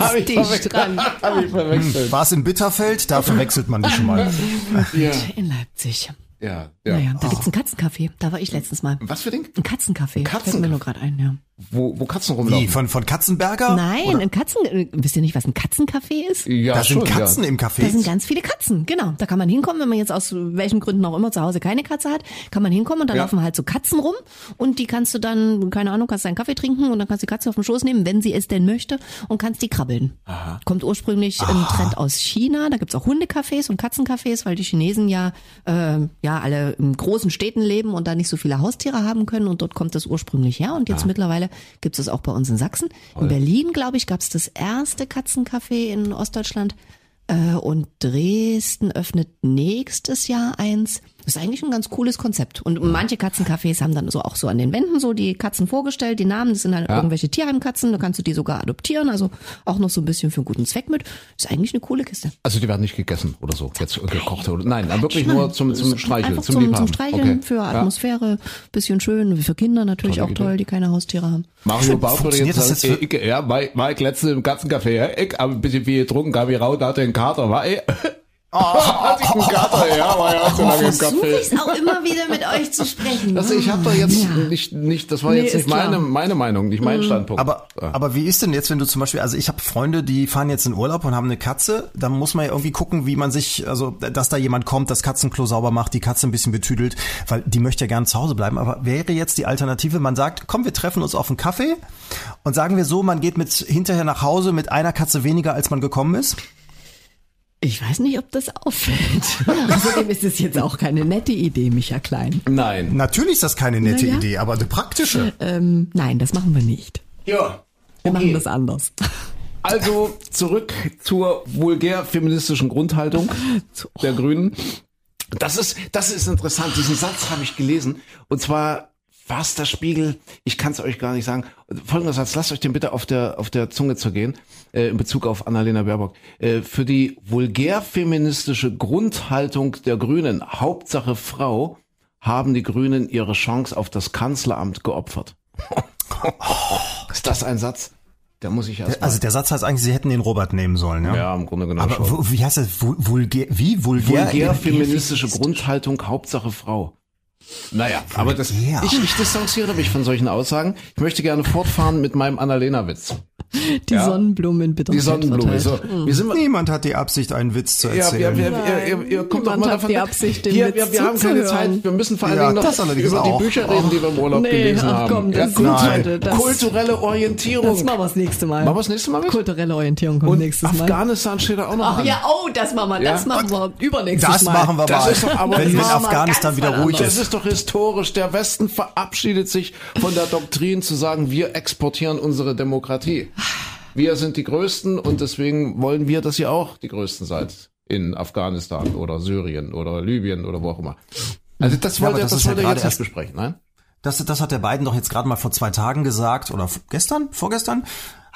hab ich dicht verwechselt. dran. Hab ich verwechselt. War es in Bitterfeld? Da verwechselt man die schon mal. Ja, In Leipzig. Ja, ja. Naja, da gibt's einen Katzencafé. Da war ich letztens mal. Was für Ding? Ein Katzencafé. Katzencafé? Fällt mir nur gerade ein, ja. Wo, wo Katzen Wie, rumlaufen? von, von Katzenberger? Nein, ein Katzen, äh, wisst ihr nicht, was ein Katzencafé ist? ja, Da sind schon, Katzen ja. im Da Café. sind ganz viele Katzen, genau. Da kann man hinkommen, wenn man jetzt aus welchen Gründen auch immer zu Hause keine Katze hat, kann man hinkommen und da Ja. laufen halt so Katzen rum und die kannst du dann, keine Ahnung, kannst deinen Kaffee trinken und dann kannst du die Katze auf den Schoß nehmen, wenn sie es denn möchte und kannst die krabbeln. Kommt ursprünglich ein Trend aus China, da gibt's auch Hundecafés und Katzencafés, weil die Chinesen ja, äh, ja alle in großen Städten leben und da nicht so viele Haustiere haben können und dort kommt das ursprünglich her und jetzt mittlerweile gibt's es auch bei uns in Sachsen. In Berlin, glaube ich, gab's das erste Katzencafé in Ostdeutschland. Äh, und Dresden öffnet nächstes Jahr eins. Das ist eigentlich ein ganz cooles Konzept. Und manche Katzencafés haben dann so auch so an den Wänden so die Katzen vorgestellt, die Namen, das sind halt irgendwelche Tierheimkatzen, da kannst du die sogar adoptieren, also auch noch so ein bisschen für einen guten Zweck mit. Ist eigentlich eine coole Kiste. Also die werden nicht gegessen oder so, jetzt gekocht oder nein, dann wirklich nur zum zum Streicheln, zum, zum, zum Streicheln, Okay. für Ja. Atmosphäre, bisschen schön, für Kinder natürlich Tolle auch Idee. toll, die keine Haustiere haben. Mario Bauch würde jetzt das sagen, jetzt für- ich, ja, Mike, Mike letzte im Katzencafé, ja, ich habe ein bisschen viel getrunken, kam hier raus, hatte einen Kater, war ey. hatte ich einen Kater, ja, war ja so lange im Versuche Café. ich es auch immer wieder mit euch zu sprechen. Also ich habe doch jetzt nicht, nicht, das war Nee, jetzt nicht meine, meine Meinung, nicht mein Standpunkt. Aber, aber wie ist denn jetzt, wenn du zum Beispiel, also ich habe Freunde, die fahren jetzt in Urlaub und haben eine Katze, dann muss man ja irgendwie gucken, wie man sich, also dass da jemand kommt, das Katzenklo sauber macht, die Katze ein bisschen betüdelt, weil die möchte ja gerne zu Hause bleiben. Aber wäre jetzt die Alternative, man sagt, komm, wir treffen uns auf einen Kaffee und sagen wir so, man geht mit hinterher nach Hause mit einer Katze weniger, als man gekommen ist? Ich weiß nicht, ob das auffällt. Außerdem ist es jetzt auch keine nette Idee, Micha Klein. Nein. Natürlich ist das keine nette Na ja. Idee, aber eine praktische. Ähm, nein, das machen wir nicht. Ja. Wir machen das anders. Also zurück zur vulgär feministischen Grundhaltung der Grünen. Das ist, das ist interessant. Diesen Satz habe ich gelesen. Und zwar war es der Spiegel. Ich kann es euch gar nicht sagen. Folgender Satz. Lasst euch den bitte auf der, auf der Zunge zergehen, äh, in Bezug auf Annalena Baerbock. Äh, für die vulgär feministische Grundhaltung der Grünen, Hauptsache Frau, haben die Grünen ihre Chance auf das Kanzleramt geopfert. ist das ein Satz? Da muss ich erst. Also der Satz heißt eigentlich, sie hätten den Robert nehmen sollen, ja? ja, im Grunde genommen Aber schon. wie heißt das? Vul- Vulgär, wie? Vulgär? vulgär feministische Grundhaltung, Hauptsache Frau. Naja, aber das, ich, ich distanziere mich von solchen Aussagen. Ich möchte gerne fortfahren mit meinem Annalena-Witz. Die Ja. Sonnenblumen bitte. Die Sonnenblume. So, wir sind mal, Niemand hat die Absicht, einen Witz zu ja, erzählen. wir, wir, ihr, kommt doch niemand mal hat davon die. Absicht, den Hier, Witz wir, wir haben keine. Zeit. Wir müssen vor allen Ja, Dingen noch das über die auch. Bücher reden, die wir im Urlaub Nee, gelesen ach haben. komm, das ist gut, Leute, das- kulturelle Orientierung. Das machen wir das nächste Mal. Machen wir das nächste Mal mit? Kulturelle Orientierung kommt Und nächstes Mal. Afghanistan steht da auch noch Ach an. ja, oh, das machen wir, das Ja. machen wir übernächstes Das Mal. machen wir Das mal, ist doch aber- wenn, Das wir Afghanistan ganz wieder ruhig Das ist. ist doch historisch. Der Westen verabschiedet sich von der Doktrin zu sagen, wir exportieren unsere Demokratie. Wir sind die Größten und deswegen wollen wir, dass ihr auch die Größten seid. In Afghanistan oder Syrien oder Libyen oder wo auch immer. Also das Ja, wollte er das das ist ja wollte gerade jetzt nicht erst- besprechen, nein? Das, das hat der Biden doch jetzt gerade mal vor zwei Tagen gesagt oder gestern, vorgestern.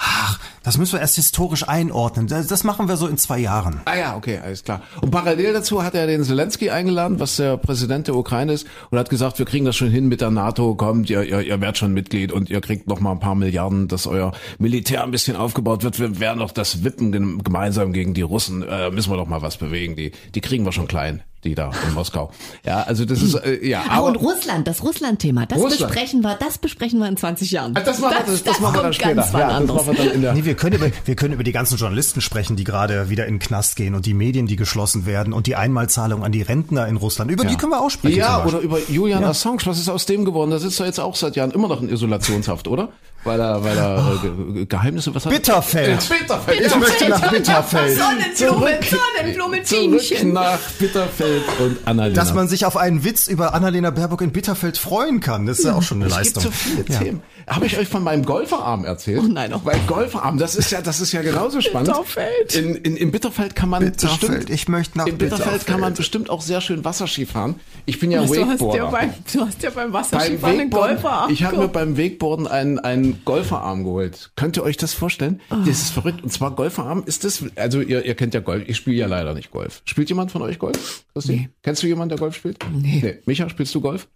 Ach, das müssen wir erst historisch einordnen. Das, machen wir so in zwei Jahren. Ah ja, okay, alles klar. Und parallel dazu hat er den Zelensky eingeladen, was der Präsident der Ukraine ist, und hat gesagt, wir kriegen das schon hin mit der NATO, kommt, ihr, ihr, ihr werdet schon Mitglied und ihr kriegt noch mal ein paar Milliarden, dass euer Militär ein bisschen aufgebaut wird. Wir werden doch das wippen gem- gemeinsam gegen die Russen, äh, müssen wir doch mal was bewegen. Die, die kriegen wir schon klein, die da in Moskau. Ja, also das ist, äh, ja, Ah, und. Russland, das Russland-Thema, das Russland. besprechen wir, das besprechen wir in 20 Jahren. Ah, Das machen wir, das, das machen wir dann kommt später. Ja, das machen wir dann in der. Nee, wir, können über, wir können über die ganzen Journalisten sprechen, die gerade wieder in den Knast gehen und die Medien, die geschlossen werden und die Einmalzahlung an die Rentner in Russland. Über die können wir auch sprechen. Ja, oder über Julian Assange. Was ist aus dem geworden? Der sitzt doch jetzt auch seit Jahren immer noch in Isolationshaft, oder? Weil er, weil er äh, Ge- Geheimnisse, was hat er? Bitterfeld. Äh, Bitterfeld. Ich möchte nach Bitterfeld. Sonnenblume, Sonnenblume, Zurück nach Bitterfeld und Annalena. Dass man sich auf einen Witz über Annalena Baerbock in Bitterfeld freuen kann, das ist ja auch schon eine Es gibt Leistung. so viele Themen. Habe ich euch von meinem Golferarm erzählt? Oh nein, oh. Mein Golferarm, das ist ja, das ist ja genauso spannend. Bitterfeld. In, in, in Bitterfeld kann man Bitterfeld, bestimmt, ich möchte nach in Bitterfeld, Bitterfeld. kann man bestimmt auch sehr schön Wasserski fahren. Ich bin ja Du hast, ja Wakeboarder. beim, du hast ja beim beim Wasserskifahren einen Wakeboarden, Golfer ich habe mir beim Wakeboarden einen, einen Golferarm geholt. Könnt ihr euch das vorstellen? Oh. Das ist verrückt. Und zwar Golferarm ist das, also ihr, ihr kennt ja Golf. Ich spiele ja leider nicht Golf. Spielt jemand von euch Golf? Christi? Nee. Kennst du jemanden, der Golf spielt? Nee. nee. Micha, spielst du Golf?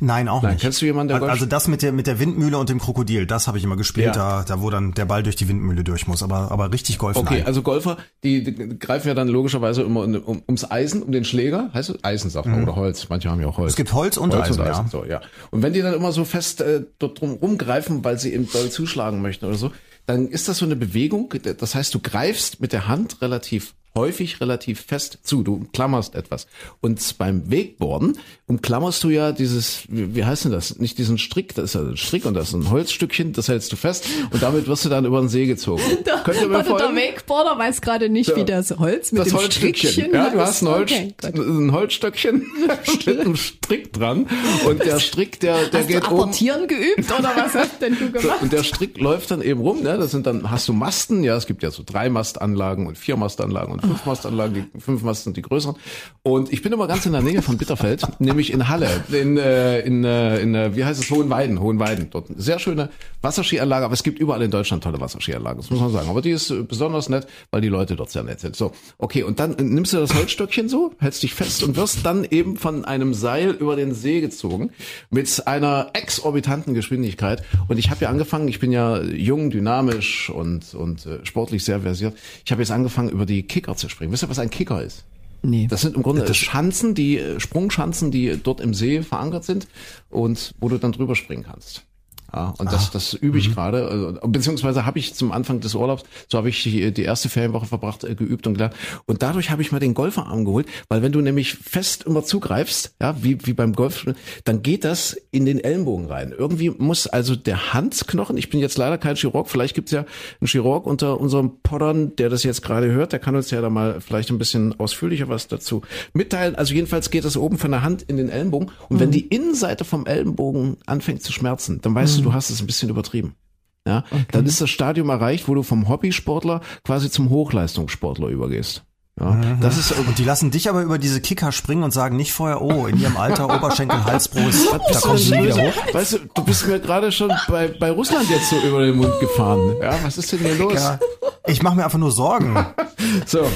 Nein, auch Nein, nicht. kennst du jemanden, der Golf Also das mit der mit der Windmühle und dem Krokodil, das habe ich immer gespielt, Ja. da, da wo dann der Ball durch die Windmühle durch muss, aber aber richtig Golf Okay, nein. also Golfer, die, die greifen ja dann logischerweise immer um, um, ums Eisen, um den Schläger, heißt es? Eisen sagt man, oder Holz. Manche haben ja auch Holz. Mhm. Es gibt Holz und Eisen, ja. So, ja. Und wenn die dann immer so fest äh, dort drum rumgreifen, weil sie eben doll zuschlagen möchten oder so, dann ist das so eine Bewegung. Das heißt, du greifst mit der Hand relativ häufig relativ fest zu. Du umklammerst etwas. Und beim Wakeboarden umklammerst du ja dieses, wie, wie heißt denn das? Nicht diesen Strick, das ist ja ein Strick und das ist ein Holzstückchen, das hältst du fest und damit wirst du dann über den See gezogen. Könnt ihr mir der? Wakeboarder weiß gerade nicht, Ja. wie das Holz mit das dem Holzstückchen. Strickchen Ja, du hast ein, Holz, Okay, ein Holzstöckchen mit einem Strick dran und der Strick, der, der Hast geht du oben. apportieren geübt oder was hast denn du gemacht? Und der Strick läuft dann eben rum, ne? Das sind dann, hast du Masten, ja, es gibt ja so drei Mastanlagen und vier Mastanlagen und fünf Mastanlagen, fünf die größeren. Und ich bin immer ganz in der Nähe von Bitterfeld, nämlich in Halle, in, äh, in, äh, in äh, wie heißt es, Hohenweiden, Hohenweiden. Dort eine sehr schöne Wasserskianlage, aber es gibt überall in Deutschland tolle Wasserskianlagen, das muss man sagen. Aber die ist äh, besonders nett, weil die Leute dort sehr nett sind. So, okay, und dann äh, nimmst du das Holzstöckchen so, hältst dich fest und wirst dann eben von einem Seil über den See gezogen mit einer exorbitanten Geschwindigkeit. Und ich habe ja angefangen, ich bin ja jung, dynamisch und, und äh, sportlich sehr versiert. Ich habe jetzt angefangen, über die Kicker zu springen. Wisst ihr, was ein Kicker ist? Nee. Das sind im Grunde Schanzen, die äh, Sprungschanzen, die dort im See verankert sind und wo du dann drüber springen kannst. Ja, und das, das übe ich gerade, also, beziehungsweise habe ich zum Anfang des Urlaubs, so habe ich die, die erste Ferienwoche verbracht, äh, geübt und gelernt. Und dadurch habe ich mir den Golferarm geholt, weil wenn du nämlich fest immer zugreifst, ja, wie, wie beim Golf, dann geht das in den Ellenbogen rein. Irgendwie muss also der Handknochen, ich bin jetzt leider kein Chirurg, vielleicht gibt's ja einen Chirurg unter unserem Poddern, der das jetzt gerade hört, der kann uns ja da mal vielleicht ein bisschen ausführlicher was dazu mitteilen. Also jedenfalls geht das oben von der Hand in den Ellenbogen und wenn die Innenseite vom Ellenbogen anfängt zu schmerzen, dann weißt du, du hast es ein bisschen übertrieben. Ja, dann ist das Stadium erreicht, wo du vom Hobbysportler quasi zum Hochleistungssportler übergehst. Ja, das ist Und die lassen dich aber über diese Kicker springen und sagen nicht vorher, oh, in ihrem Alter Oberschenkel, Halsbrust, da kommen sie nie wieder hoch. Weißt du, du bist mir gerade schon bei, bei Russland jetzt so über den Mund gefahren. Ja, was ist denn hier los? Ja, ich mache mir einfach nur Sorgen. So,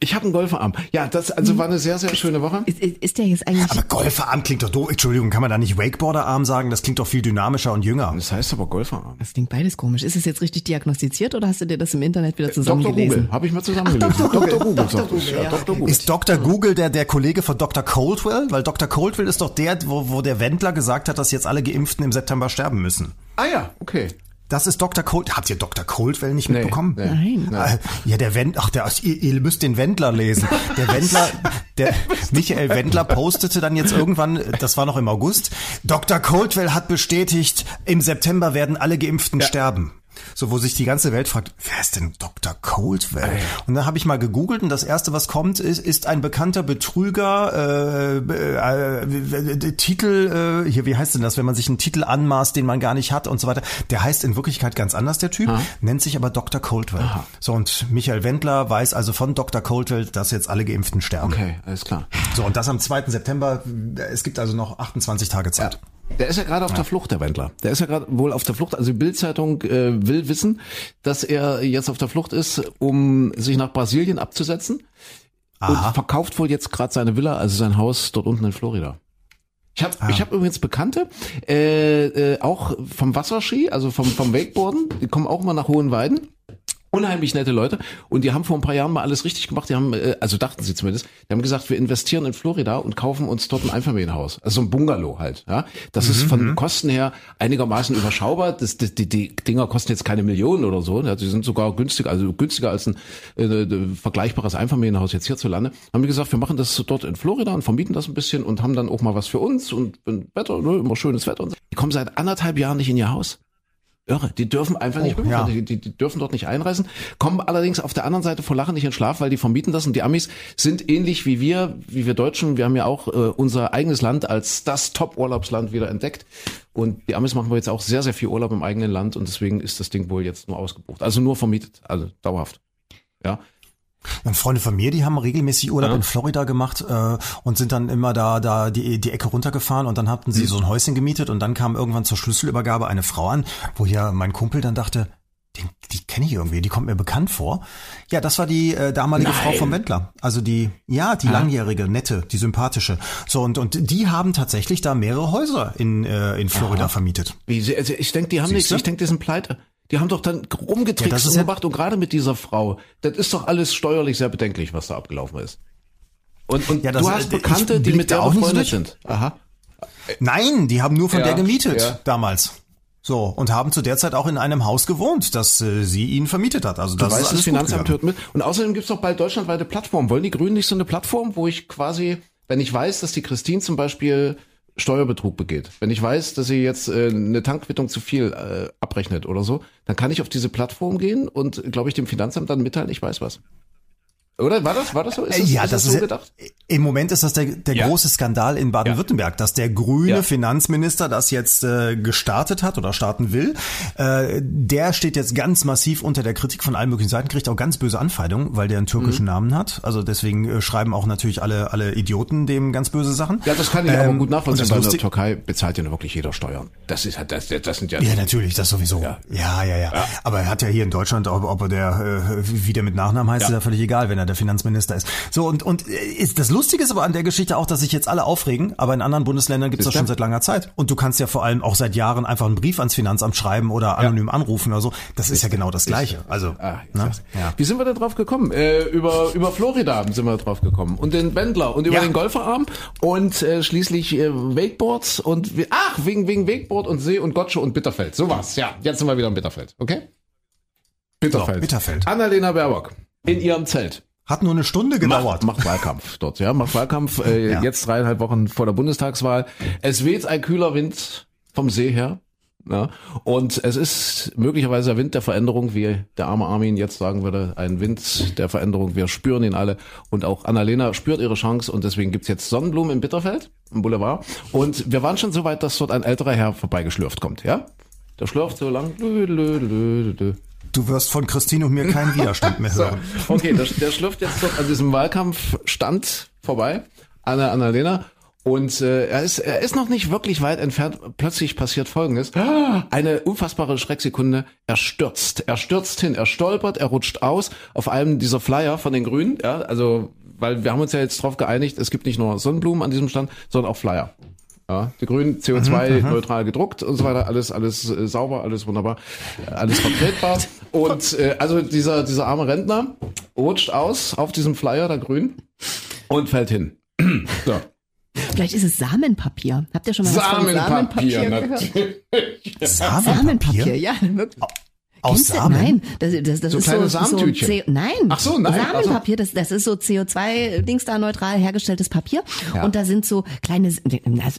ich habe einen Golferarm. Ja, das also war eine sehr, sehr schöne Woche. Ist, ist, ist der jetzt eigentlich Aber Golferarm klingt doch doof. Entschuldigung, kann man da nicht Wakeboarderarm sagen? Das klingt doch viel dynamischer und jünger. Das heißt aber Golferarm. Das klingt beides komisch. Ist es jetzt richtig diagnostiziert oder hast du dir das im Internet wieder Dr. zusammengelesen? Google, habe ich mal zusammengelesen. Ach, Dr. Google. Google, Dr. Google, ja, Dr. Google. Ist Dr. Google der, der Kollege von Dr. Coldwell? Weil Dr. Coldwell ist doch der, wo, wo der Wendler gesagt hat, dass jetzt alle Geimpften im September sterben müssen. Ah ja, okay. Das ist Dr. Cold. Habt ihr Dr. Coldwell nicht Nee, mitbekommen? nee. Nein. Äh, Ja, der Wendler, ach, der, ihr, ihr müsst den Wendler lesen. Der Wendler, der Michael Wendler postete dann jetzt irgendwann, das war noch im August, Dr. Coldwell hat bestätigt, im September werden alle Geimpften sterben. So, wo sich die ganze Welt fragt, wer ist denn Dr. Coldwell? Und dann habe ich mal gegoogelt und das erste, was kommt, ist, ist ein bekannter Betrüger, äh, äh, äh, Titel, äh, hier, wie heißt denn das, wenn man sich einen Titel anmaßt, den man gar nicht hat und so weiter. Der heißt in Wirklichkeit ganz anders, der Typ, nennt sich aber Dr. Coldwell. So, und Michael Wendler weiß also von Dr. Coldwell, dass jetzt alle Geimpften sterben. Okay, alles klar. So, und das am 2. September, es gibt also noch 28 Tage Zeit. Der ist ja gerade auf der Flucht, der Wendler. Der ist ja gerade wohl auf der Flucht. Also die Bildzeitung äh, will wissen, dass er jetzt auf der Flucht ist, um sich nach Brasilien abzusetzen. Aha. Und verkauft wohl jetzt gerade seine Villa, also sein Haus dort unten in Florida. Ich habe ich hab übrigens Bekannte, äh, äh, auch vom Wasserski, also vom, vom Wakeboarden, die kommen auch mal nach Hohenweiden. Unheimlich nette Leute und die haben vor ein paar Jahren mal alles richtig gemacht. Die haben, äh, also dachten sie zumindest, die haben gesagt, wir investieren in Florida und kaufen uns dort ein Einfamilienhaus, also ein Bungalow halt. Ja, das ist von Kosten her einigermaßen überschaubar. Das, das, die, die Dinger kosten jetzt keine Millionen oder so. Ja, die sind sogar günstiger, also günstiger als ein äh, äh, vergleichbares Einfamilienhaus jetzt hierzulande. Haben wir gesagt, wir machen das dort in Florida und vermieten das ein bisschen und haben dann auch mal was für uns und wenn Wetter, ne, immer schönes Wetter. Und so. Die kommen seit anderthalb Jahren nicht in ihr Haus. Irre, die dürfen einfach nicht rüber, ja. die, die, die dürfen dort nicht einreisen, kommen allerdings auf der anderen Seite vor Lachen nicht in Schlaf, weil die vermieten das und die Amis sind ähnlich wie wir, wie wir Deutschen, wir haben ja auch äh, unser eigenes Land als das Top-Urlaubsland wieder entdeckt. Und die Amis machen wir jetzt auch sehr, sehr viel Urlaub im eigenen Land und deswegen ist das Ding wohl jetzt nur ausgebucht, also nur vermietet, also dauerhaft. Ja, Und Freunde von mir, die haben regelmäßig Urlaub Ja. in Florida gemacht äh, und sind dann immer da da die die Ecke runtergefahren und dann hatten Mhm. sie so ein Häuschen gemietet und dann kam irgendwann zur Schlüsselübergabe eine Frau an, wo ja mein Kumpel dann dachte, die, die kenne ich irgendwie, die kommt mir bekannt vor. Ja, das war die äh, damalige Nein. Frau vom Wendler. Also die, ja, die langjährige, nette, die sympathische. So und und die haben tatsächlich da mehrere Häuser in äh, in Florida vermietet. Wie, also ich denke, die haben nichts, Siehste? ich denke, die sind pleite. Die haben doch dann Ja, rumgetrickst das ist und ja- gemacht und gerade mit dieser Frau, das ist doch alles steuerlich sehr bedenklich, was da abgelaufen ist. Und, und Ja, das- du hast ich Bekannte, die mit der auch nicht so sind. Aha. Nein, die haben nur von Ja, der gemietet ja. damals. So, und haben zu der Zeit auch in einem Haus gewohnt, das äh, sie ihnen vermietet hat. Also Du das ist weißt, das alles gut Finanzamt hört mit. Und außerdem gibt's doch bald deutschlandweite Plattformen. Wollen die Grünen nicht so eine Plattform, wo ich quasi, wenn ich weiß, dass die Christine zum Beispiel Steuerbetrug begeht, wenn ich weiß, dass sie jetzt äh, eine Tankquittung zu viel äh, abrechnet oder so, dann kann ich auf diese Plattform gehen und, glaube ich, dem Finanzamt dann mitteilen, ich weiß was. Oder war das, war das so? Ist das, ja, ist das das so ist gedacht? im Moment ist das der, der Ja. große Skandal in Baden-Württemberg, dass der grüne Ja. Finanzminister das jetzt äh, gestartet hat oder starten will. Äh, der steht jetzt ganz massiv unter der Kritik von allen möglichen Seiten, kriegt auch ganz böse Anfeindungen, weil der einen türkischen Mhm. Namen hat. Also deswegen äh, schreiben auch natürlich alle alle Idioten dem ganz böse Sachen. Ja, das kann ich aber Ähm, gut und nachvollziehen, weil in der Türkei bezahlt ja nur wirklich jeder Steuern. Das ist halt, das, das sind ja, Ja, natürlich, das sowieso. Ja, ja, ja. ja. Aber er hat ja hier in Deutschland, ob, ob er der, äh, wie der mit Nachnamen heißt, Ja. ist ja völlig egal, wenn er der Finanzminister ist. So, und, und äh, ist, das Lustige ist aber an der Geschichte auch, dass sich jetzt alle aufregen, aber in anderen Bundesländern gibt es das schon seit langer Zeit. Und du kannst ja vor allem auch seit Jahren einfach einen Brief ans Finanzamt schreiben oder anonym anrufen oder so. Das ist ja genau das Gleiche. Also, Ah, ne? ja. Wie sind wir da drauf gekommen? Äh, über, über Florida sind wir drauf gekommen und den Wendler und über Ja. den Golferarm und äh, schließlich äh, Wakeboards und ach, wegen, wegen Wakeboard und See und Gotcha und Bitterfeld. So was. Ja, jetzt sind wir wieder im Bitterfeld, okay? Bitterfeld. So, Bitterfeld. Annalena Baerbock in ihrem Zelt. Hat nur eine Stunde gedauert. Macht, macht Wahlkampf dort, ja, macht Wahlkampf. Äh, Ja. Jetzt dreieinhalb Wochen vor der Bundestagswahl. Es weht ein kühler Wind vom See her. Ja, und es ist möglicherweise der Wind der Veränderung, wie der arme Armin jetzt sagen würde, ein Wind der Veränderung. Wir spüren ihn alle. Und auch Annalena spürt ihre Chance und deswegen gibt's jetzt Sonnenblumen im Bitterfeld, im Boulevard. Und wir waren schon so weit, dass dort ein älterer Herr vorbeigeschlürft kommt, ja? Der schlürft so lang. Du wirst von Christine und mir keinen Widerstand mehr So, hören. okay, der, der schlürft jetzt an diesem Wahlkampfstand vorbei, an der Annalena. Und äh, er, ist, er ist noch nicht wirklich weit entfernt. Plötzlich passiert Folgendes. Eine unfassbare Schrecksekunde. Er stürzt. Er stürzt hin. Er stolpert. Er rutscht aus. Auf einem dieser Flyer von den Grünen. Ja, also, weil wir haben uns ja jetzt darauf geeinigt, es gibt nicht nur Sonnenblumen an diesem Stand, sondern auch Flyer. Ja, die Grünen CO2-neutral gedruckt und so weiter, alles, alles äh, sauber, alles wunderbar, äh, alles vertretbar. Und äh, also dieser, dieser arme Rentner rutscht aus auf diesem Flyer der Grünen und fällt hin. So. Vielleicht ist es Samenpapier. Habt ihr schon mal was von Samenpapier, gehört? natürlich. Samenpapier, ja. wirklich. Aus Kennst Samen? Nein, das, das, das So ist kleine so, Samentütchen. so nein. Ach so, nein. Samenpapier, das, das ist so CO2-Dings da neutral hergestelltes Papier. Ja. Und da sind so kleine,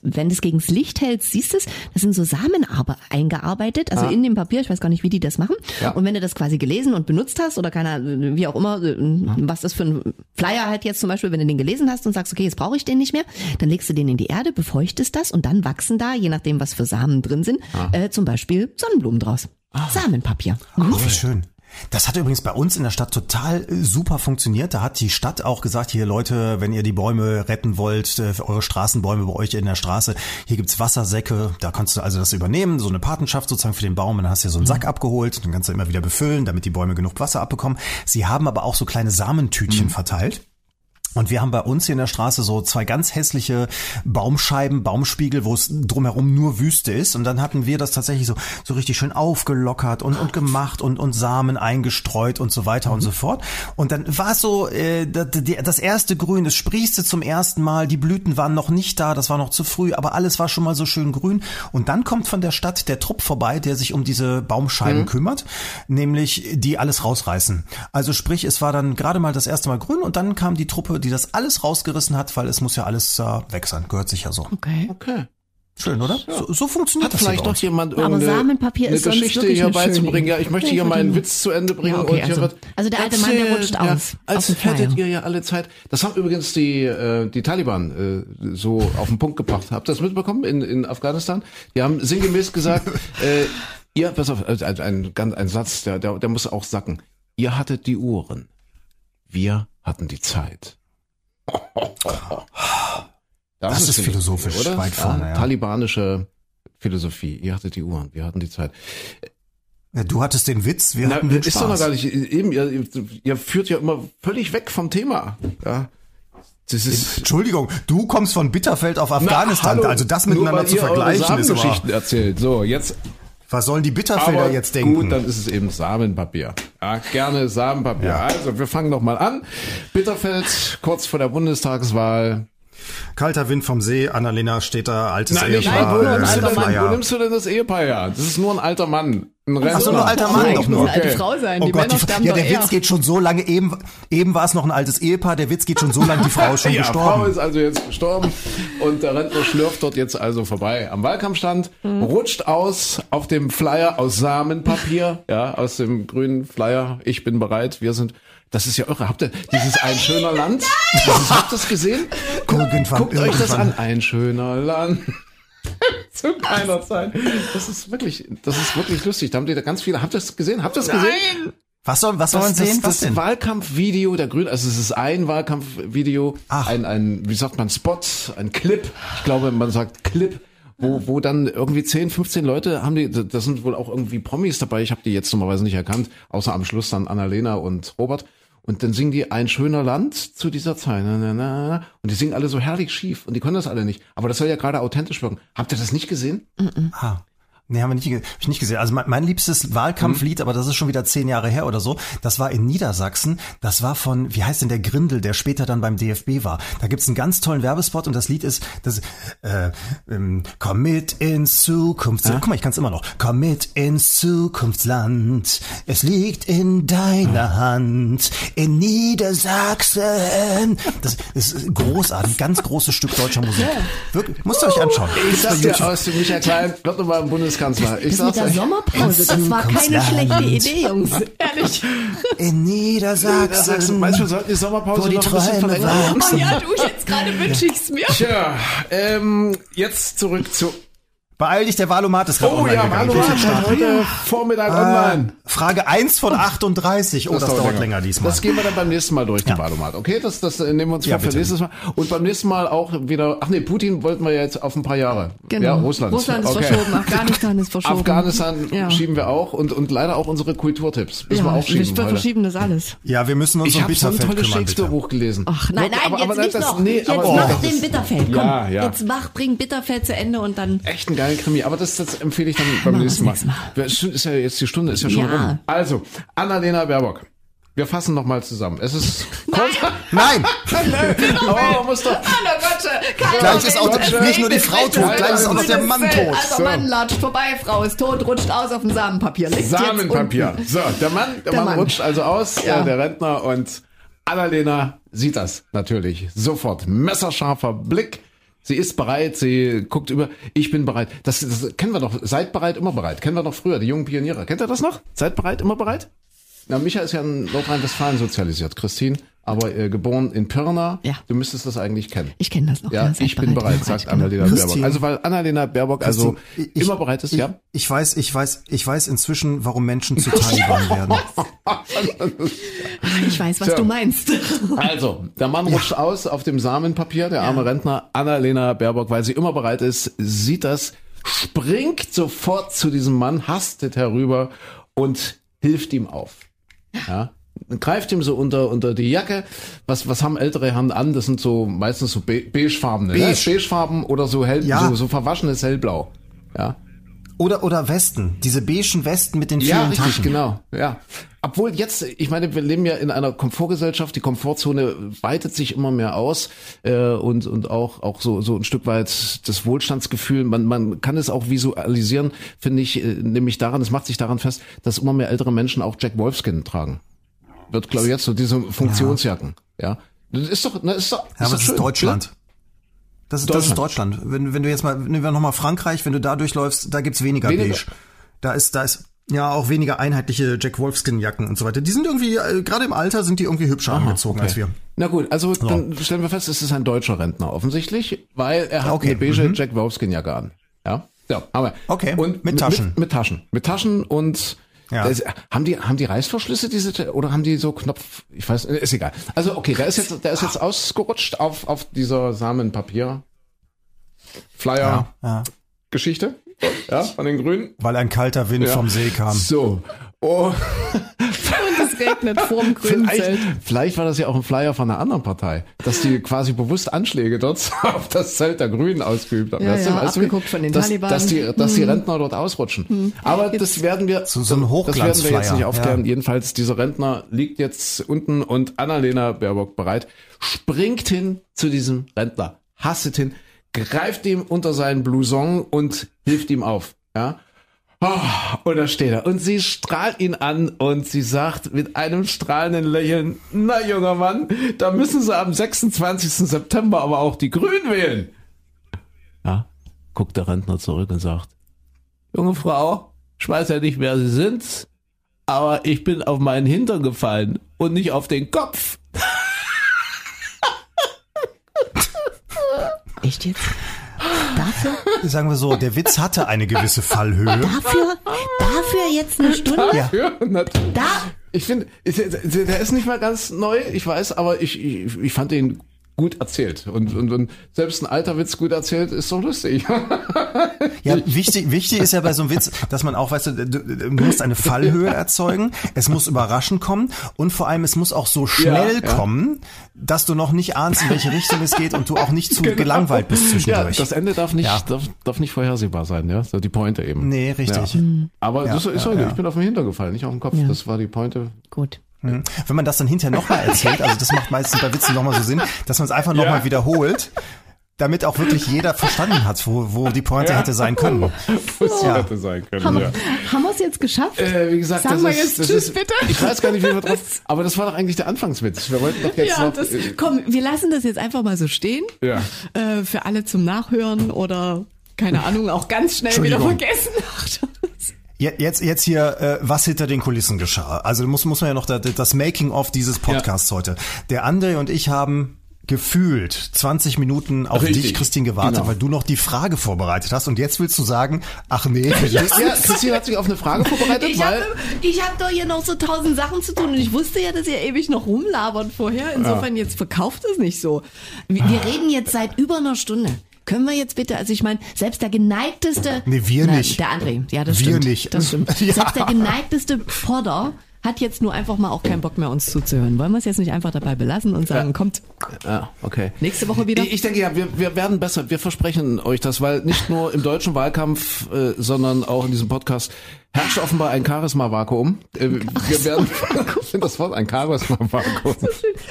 wenn du es gegens Licht hältst, siehst du es, da sind so Samen aber eingearbeitet, also in dem Papier, ich weiß gar nicht, wie die das machen. Ah. Ja. Und wenn du das quasi gelesen und benutzt hast oder keiner, wie auch immer, was das für ein Flyer halt jetzt zum Beispiel, wenn du den gelesen hast und sagst, okay, jetzt brauche ich den nicht mehr, dann legst du den in die Erde, befeuchtest das und dann wachsen da, je nachdem, was für Samen drin sind, Ah. äh, zum Beispiel Sonnenblumen draus. Samenpapier. Mhm. Ach, wie schön. Das hat übrigens bei uns in der Stadt total äh, super funktioniert. Da hat die Stadt auch gesagt, hier Leute, wenn ihr die Bäume retten wollt, äh, für eure Straßenbäume bei euch in der Straße, hier gibt's Wassersäcke, da kannst du also das übernehmen, so eine Patenschaft sozusagen für den Baum, und dann hast du dir so einen Sack abgeholt, dann kannst du immer wieder befüllen, damit die Bäume genug Wasser abbekommen. Sie haben aber auch so kleine Samentütchen verteilt. Und wir haben bei uns hier in der Straße so zwei ganz hässliche Baumscheiben, Baumspiegel, wo es drumherum nur Wüste ist. Und dann hatten wir das tatsächlich so, so richtig schön aufgelockert und, und gemacht und, und Samen eingestreut und so weiter und so fort. Und dann war es so, äh, das, das erste Grün, es sprießte zum ersten Mal, die Blüten waren noch nicht da, das war noch zu früh, aber alles war schon mal so schön grün. Und dann kommt von der Stadt der Trupp vorbei, der sich um diese Baumscheiben kümmert, nämlich die alles rausreißen. Also sprich, es war dann gerade mal das erste Mal grün und dann kam die Truppe, die das alles rausgerissen hat, weil es muss ja alles äh, weg sein. Gehört sich ja so. Okay. Okay. Schön, oder? So, so funktioniert Hat das vielleicht noch uns. jemand Aber irgendeine Samenpapier eine ist sonst Geschichte wirklich hier eine beizubringen? Ja, ich möchte Ja, hier meinen. Witz zu Ende bringen Ja, okay, und hier also- wird also der alte Mann, der rutscht ja, aus, Als auf hättet ihr ja alle Zeit. Das haben übrigens die äh, die Taliban äh, so auf den Punkt gebracht. Habt ihr das mitbekommen in in Afghanistan? Die haben sinngemäß gesagt, äh, ihr pass auf, also ein, ein ganz ein Satz, der, der der muss auch sacken. Ihr hattet die Uhren, wir hatten die Zeit. Das ist finde ich, philosophisch weit vorne, ja. Talibanische Philosophie. Ihr hattet die Uhren, wir hatten die Zeit. Ja, du hattest den Witz, wir Na, hatten den ist Spaß. doch noch gar nicht. Eben, ihr, ihr führt ja immer völlig weg vom Thema. Ja. Das ist Entschuldigung, du kommst von Bitterfeld auf Na, Afghanistan, hallo, also das miteinander zu vergleichen ist aber, erzählt. So, jetzt was sollen die Bitterfelder aber jetzt denken? gut, dann ist es eben Samenpapier. Ja, gerne Samenpapier. Also, wir fangen noch mal an. Bitterfeld, kurz vor der Bundestagswahl. Kalter Wind vom See, Annalena steht da, altes Nein, Ehepaar. wo, äh, nimmst du denn, wo nimmst du denn das Ehepaar her? Das ist nur ein alter Mann. Ein Ach so, nur alter Mann doch nur. eine alte Okay. Frau sein. Oh die Gott, Männer die, sterben ja, der eher. Witz geht schon so lange, eben, eben war es noch ein altes Ehepaar, der Witz geht schon so lange, die Frau ist schon ja, Frau gestorben. ist also jetzt gestorben und der Rentner schlürft dort jetzt also vorbei am Wahlkampfstand, Mhm. rutscht aus auf dem Flyer aus Samenpapier, ja, aus dem grünen Flyer. Ich bin bereit, wir sind. Das ist ja irre. Habt ihr dieses Ein schöner Land? Dieses, habt ihr das gesehen? Irgendwann, Guckt euch das an. Ein schöner Land. Zu keiner Zeit. Das ist wirklich, das ist wirklich lustig. Da haben die da ganz viele. Habt ihr das gesehen? Habt ihr das gesehen? Was soll, was soll man Das, sehen? das, das denn? Wahlkampfvideo der Grünen, also es ist ein Wahlkampfvideo, Ach. ein, ein, wie sagt man, Spot, ein Clip. Ich glaube, man sagt Clip. Wo, wo dann irgendwie 10, 15 Leute haben die, das sind wohl auch irgendwie Promis dabei, ich habe die jetzt normalerweise nicht erkannt, außer am Schluss dann Annalena und Robert. Und dann singen die ein schöner Land zu dieser Zeit. Na, na, na, na. Und die singen alle so herrlich schief und die können das alle nicht. Aber das soll ja gerade authentisch wirken. Habt ihr das nicht gesehen? Ah. Nee, haben wir nicht, hab ich nicht gesehen. Also mein, mein liebstes Wahlkampflied, aber das ist schon wieder zehn Jahre her oder so, das war in Niedersachsen. Das war von, wie heißt denn der Grindel, der später dann beim DFB war. Da gibt's einen ganz tollen Werbespot und das Lied ist, das, äh, ähm, komm mit ins Zukunfts... Guck mal, ich kann's immer noch. Komm mit ins Zukunftsland. Es liegt in deiner Hand. In Niedersachsen. Das ist großartig, ganz großes Stück deutscher Musik. Wirklich, müsst ihr euch anschauen. Ich sag dir aus, Michael Klein wird nochmal im Bundeskanzler. Ich Das mit der. Sommerpause, das war keine schlechte Idee, Jungs. Ehrlich. In Niedersachsen. Sachsen. Meinst du, wir sollten die Sommerpause Wo die noch ein bisschen verlängern? Oh ja, du, jetzt gerade wünsche ich's mir. Tja, ähm, jetzt zurück zu. Beeil dich, der Wahlomat ist gerade Oh online ja, gegangen. Mann, starten. heute Vormittag Äh, online. Frage 1 von 38. Oh, das, dauert länger, diesmal. Das gehen wir dann beim nächsten Mal durch, die Ja. Wahlomat. Okay, das, das äh, nehmen wir uns Ja, vor für nächstes Mal. Und beim nächsten Mal auch wieder, ach nee, Putin wollten wir jetzt auf ein paar Jahre. Genau. Ja, Russland. Russland ist okay. verschoben, Afghanistan ist verschoben. Afghanistan Ja. schieben wir auch und, und leider auch unsere Kulturtipps. Müssen wir Ja, auch schieben wir heute. verschieben das alles. ja, wir müssen uns Ich um habe so ein Bitterfeld tolles. Shakespeare-Buch gelesen. Ach nein, nein, aber, jetzt aber nicht das, noch. Nee, jetzt mach das den ist Bitterfeld. Komm, Ja, ja. jetzt mach, bring Bitterfeld zu Ende und dann echt ein geiler Krimi, aber das, das empfehle ich dann beim Machen nächsten Mal. Mal. Ist ja jetzt die Stunde, ist ja schon Ja. rum. Also, Annalena Baerbock. Wir fassen noch mal zusammen. Es ist Nein! aber man muss doch Hallo Gotte, kein Gleich ist auch Gott, nicht nur die Frau tot, gleich ist auch noch der Mann tot. Also So. Mann latscht vorbei, Frau ist tot, rutscht aus auf dem Samenpapier. Liegt Samenpapier. Jetzt So, der Mann, der, Der Mann, Mann. rutscht also aus, Ja. äh, der Rentner und Annalena sieht das natürlich sofort. Messerscharfer Blick. Sie ist bereit, sie guckt über, ich bin bereit. Das, das kennen wir doch, seid bereit, immer bereit. Kennen wir doch früher, die jungen Pioniere. Kennt ihr das noch? Seid bereit, immer bereit? Na, Micha ist ja in Nordrhein-Westfalen sozialisiert, Christine, aber äh, geboren in Pirna. Ja. Du müsstest das eigentlich kennen. ich kenne das noch. Ja, ich bin bereit, sagt genau. Annalena Christine. Baerbock. Also weil Annalena Baerbock also ich- immer bereit ist, ich, ja? Ich weiß, ich weiß, ich weiß inzwischen, warum Menschen zu Taliban werden. Ich weiß, was So. du meinst. Also, der Mann rutscht aus auf dem Samenpapier, der arme Rentner Annalena Baerbock, weil sie immer bereit ist, sieht das, springt sofort zu diesem Mann, hastet herüber und hilft ihm auf. Ja, greift ihm so unter unter die Jacke. Was was haben ältere Herren an? Das sind so meistens so be beigefarbene, ne? Beige. beigefarben oder so hell, Ja. so, so verwaschenes hellblau. Ja. Oder, oder Westen, diese beigen Westen mit den vielen Ja, richtig, Taschen. genau. Ja. Obwohl jetzt, ich meine, wir leben ja in einer Komfortgesellschaft, die Komfortzone weitet sich immer mehr aus äh, und und auch auch so so ein Stück weit das Wohlstandsgefühl. Man man kann es auch visualisieren, finde ich, äh, nämlich daran, es macht sich daran fest, dass immer mehr ältere Menschen auch Jack Wolfskin tragen. Wird glaube ich jetzt so diese Funktionsjacken. Ja. Das ist doch, na, ist doch, Ja, ist aber doch das schön. ist Deutschland. Das ist, das ist Deutschland. Wenn, wenn du jetzt mal, nehmen wir nochmal Frankreich, wenn du da durchläufst, da gibt's weniger, Weniger. Beige. Da ist, da ist ja auch weniger einheitliche Jack Wolfskin Jacken und so weiter. Die sind irgendwie, äh, gerade im Alter sind die irgendwie hübscher angezogen als wir. Na gut, also dann stellen wir fest, es ist ein deutscher Rentner offensichtlich, weil er hat Okay, eine beige mhm. Jack Wolfskin Jacke an. Ja, ja, haben wir. Okay, und mit Taschen. Mit, mit Taschen, mit Taschen und Ja. das, haben die haben die Reißverschlüsse diese oder haben die so Knopf? Ich weiß, ist egal. Also okay, der ist jetzt der ist jetzt ausgerutscht auf auf dieser Samenpapier Flyer Ja. Geschichte, ja, von den Grünen. Weil ein kalter Wind Ja. vom See kam. So. Oh, Und es regnet vorm grünen vielleicht, Zelt. vielleicht war das ja auch ein Flyer von einer anderen Partei, dass die quasi bewusst Anschläge dort auf das Zelt der Grünen ausgeübt haben. Ja, weißt du, ja, weißt du, abgeguckt von den dass, Taliban. Dass die, dass die Rentner dort ausrutschen. Aber das werden wir, So- so ein das werden wir jetzt nicht aufklären. ja. Jedenfalls, dieser Rentner liegt jetzt unten und Annalena Baerbock bereit, springt hin zu diesem Rentner, hasset hin, greift ihm unter seinen Blouson und hilft ihm auf. Ja. Ah, und da steht er. Und sie strahlt ihn an und sie sagt mit einem strahlenden Lächeln, na junger Mann, da müssen Sie am 26. September aber auch die Grünen wählen. Ja, guckt der Rentner zurück und sagt, junge Frau, ich weiß ja nicht, wer Sie sind, aber ich bin auf meinen Hintern gefallen und nicht auf den Kopf. Echt jetzt? Dafür? Sagen wir so, der Witz hatte eine gewisse Fallhöhe. Dafür? Dafür jetzt eine Stunde? Ja. Ja, natürlich. Da? Ich finde, der ist nicht mal ganz neu, ich weiß, aber ich, ich, ich fand ihn gut erzählt. Und, und, und selbst ein alter Witz gut erzählt ist doch lustig. Ja, wichtig, wichtig ist ja bei so einem Witz, dass man auch, weißt du, du, du musst eine Fallhöhe erzeugen, es muss überraschend kommen und vor allem es muss auch so schnell Ja, ja. kommen, dass du noch nicht ahnst, in welche Richtung es geht und du auch nicht zu gelangweilt bist Ja, zwischendurch. das Ende darf nicht, Ja. darf, darf nicht vorhersehbar sein, ja. So die Pointe eben. Nee, richtig. Ja. Aber Ja, das ist ja, okay. ja. Ich bin auf den Hintern gefallen, nicht auf den Kopf. Ja. Das war die Pointe. Gut. Mhm. Wenn man das dann hinterher nochmal erzählt, also das macht meistens bei Witzen nochmal so Sinn, dass man es einfach nochmal Ja. wiederholt, damit auch wirklich jeder verstanden hat, wo, wo die Pointe hätte sein können. Was Ja. hätte sein können, Haben, ja. haben wir es jetzt geschafft? Äh, wie gesagt, Sagen das wir ist, jetzt das Tschüss, ist, bitte? Ich weiß gar nicht, wie wir drauf, aber das war doch eigentlich der Anfangswitz. Wir wollten doch jetzt ja, noch, das, äh, komm, wir lassen das jetzt einfach mal so stehen. ja. Äh, für alle zum Nachhören oder, keine Ahnung, auch ganz schnell wieder vergessen. Je- Jetzt, jetzt hier, äh, was hinter den Kulissen geschah. Also muss, muss man ja noch da, das Making-of dieses Podcasts heute. Der André und ich haben gefühlt 20 Minuten auf Richtig, dich, Christine, gewartet, genau. weil du noch die Frage vorbereitet hast. Und jetzt willst du sagen, ach nee, Ja, ja, Christine hat sich auf eine Frage vorbereitet, Ich weil habe ich hab doch hier noch so tausend Sachen zu tun und ich wusste ja, dass ihr ewig noch rumlabert vorher. Insofern jetzt verkauft es nicht so. Wir, wir reden jetzt seit über einer Stunde. Können wir jetzt bitte, also ich meine, selbst der geneigteste. Nee, wir Nein, nicht. Der André, ja, das Wir stimmt. nicht. Das stimmt. Ja. Selbst der geneigteste Podder hat jetzt nur einfach mal auch keinen Bock mehr, uns zuzuhören. Wollen wir es jetzt nicht einfach dabei belassen und sagen, kommt Ja, okay. nächste Woche wieder? Ich, ich denke ja, wir, wir werden besser. Wir versprechen euch das, weil nicht nur im deutschen Wahlkampf, äh, sondern auch in diesem Podcast herrscht offenbar ein Charisma-Vakuum. Äh, wir werden, ich finde das Wort ein Charisma-Vakuum.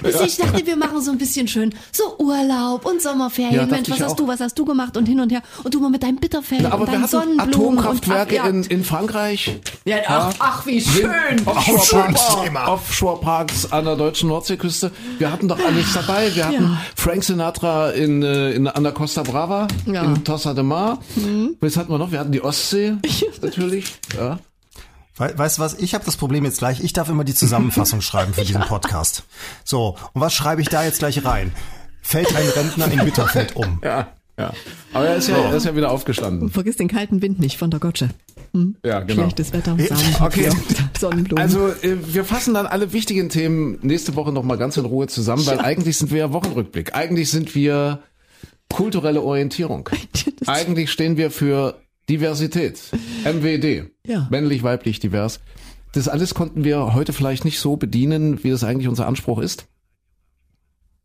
Also ich dachte, wir machen so ein bisschen schön so Urlaub und Sommerferien. Ja, Mensch, was hast auch. du, was hast du gemacht und hin und her. Und du mal mit deinem Bitterfeld Aber und wir deinen hatten Sonnenblumen Atomkraftwerke und ach, in, ja. in Frankreich. Ja, ach, ach, wie schön. schönes Offshore, Parks an der deutschen Nordseeküste. Wir hatten doch alles dabei. Wir hatten Frank Sinatra in, äh, in, an der Costa Brava, Ja. in Tossa de Mar. Was hatten wir noch? Wir hatten die Ostsee, natürlich. Ja. We weißt du was? Ich habe das Problem jetzt gleich. Ich darf immer die Zusammenfassung schreiben für diesen Podcast. So, und was schreibe ich da jetzt gleich rein? Fällt ein Rentner in Bitterfeld um. Ja, ja. Aber er ist ja, er ist ja wieder aufgestanden. Vergiss den kalten Wind nicht von der Gotsche. Ja, genau. Schlechtes Wetter, Okay. Samenpapier, Sonnenblumen. Also äh, wir fassen dann alle wichtigen Themen nächste Woche noch mal ganz in Ruhe zusammen, weil eigentlich sind wir ja Wochenrückblick. Eigentlich sind wir kulturelle Orientierung. Eigentlich stehen wir für Diversität. MWD. Ja. Männlich, weiblich, divers. das alles konnten wir heute vielleicht nicht so bedienen, wie das eigentlich unser Anspruch ist.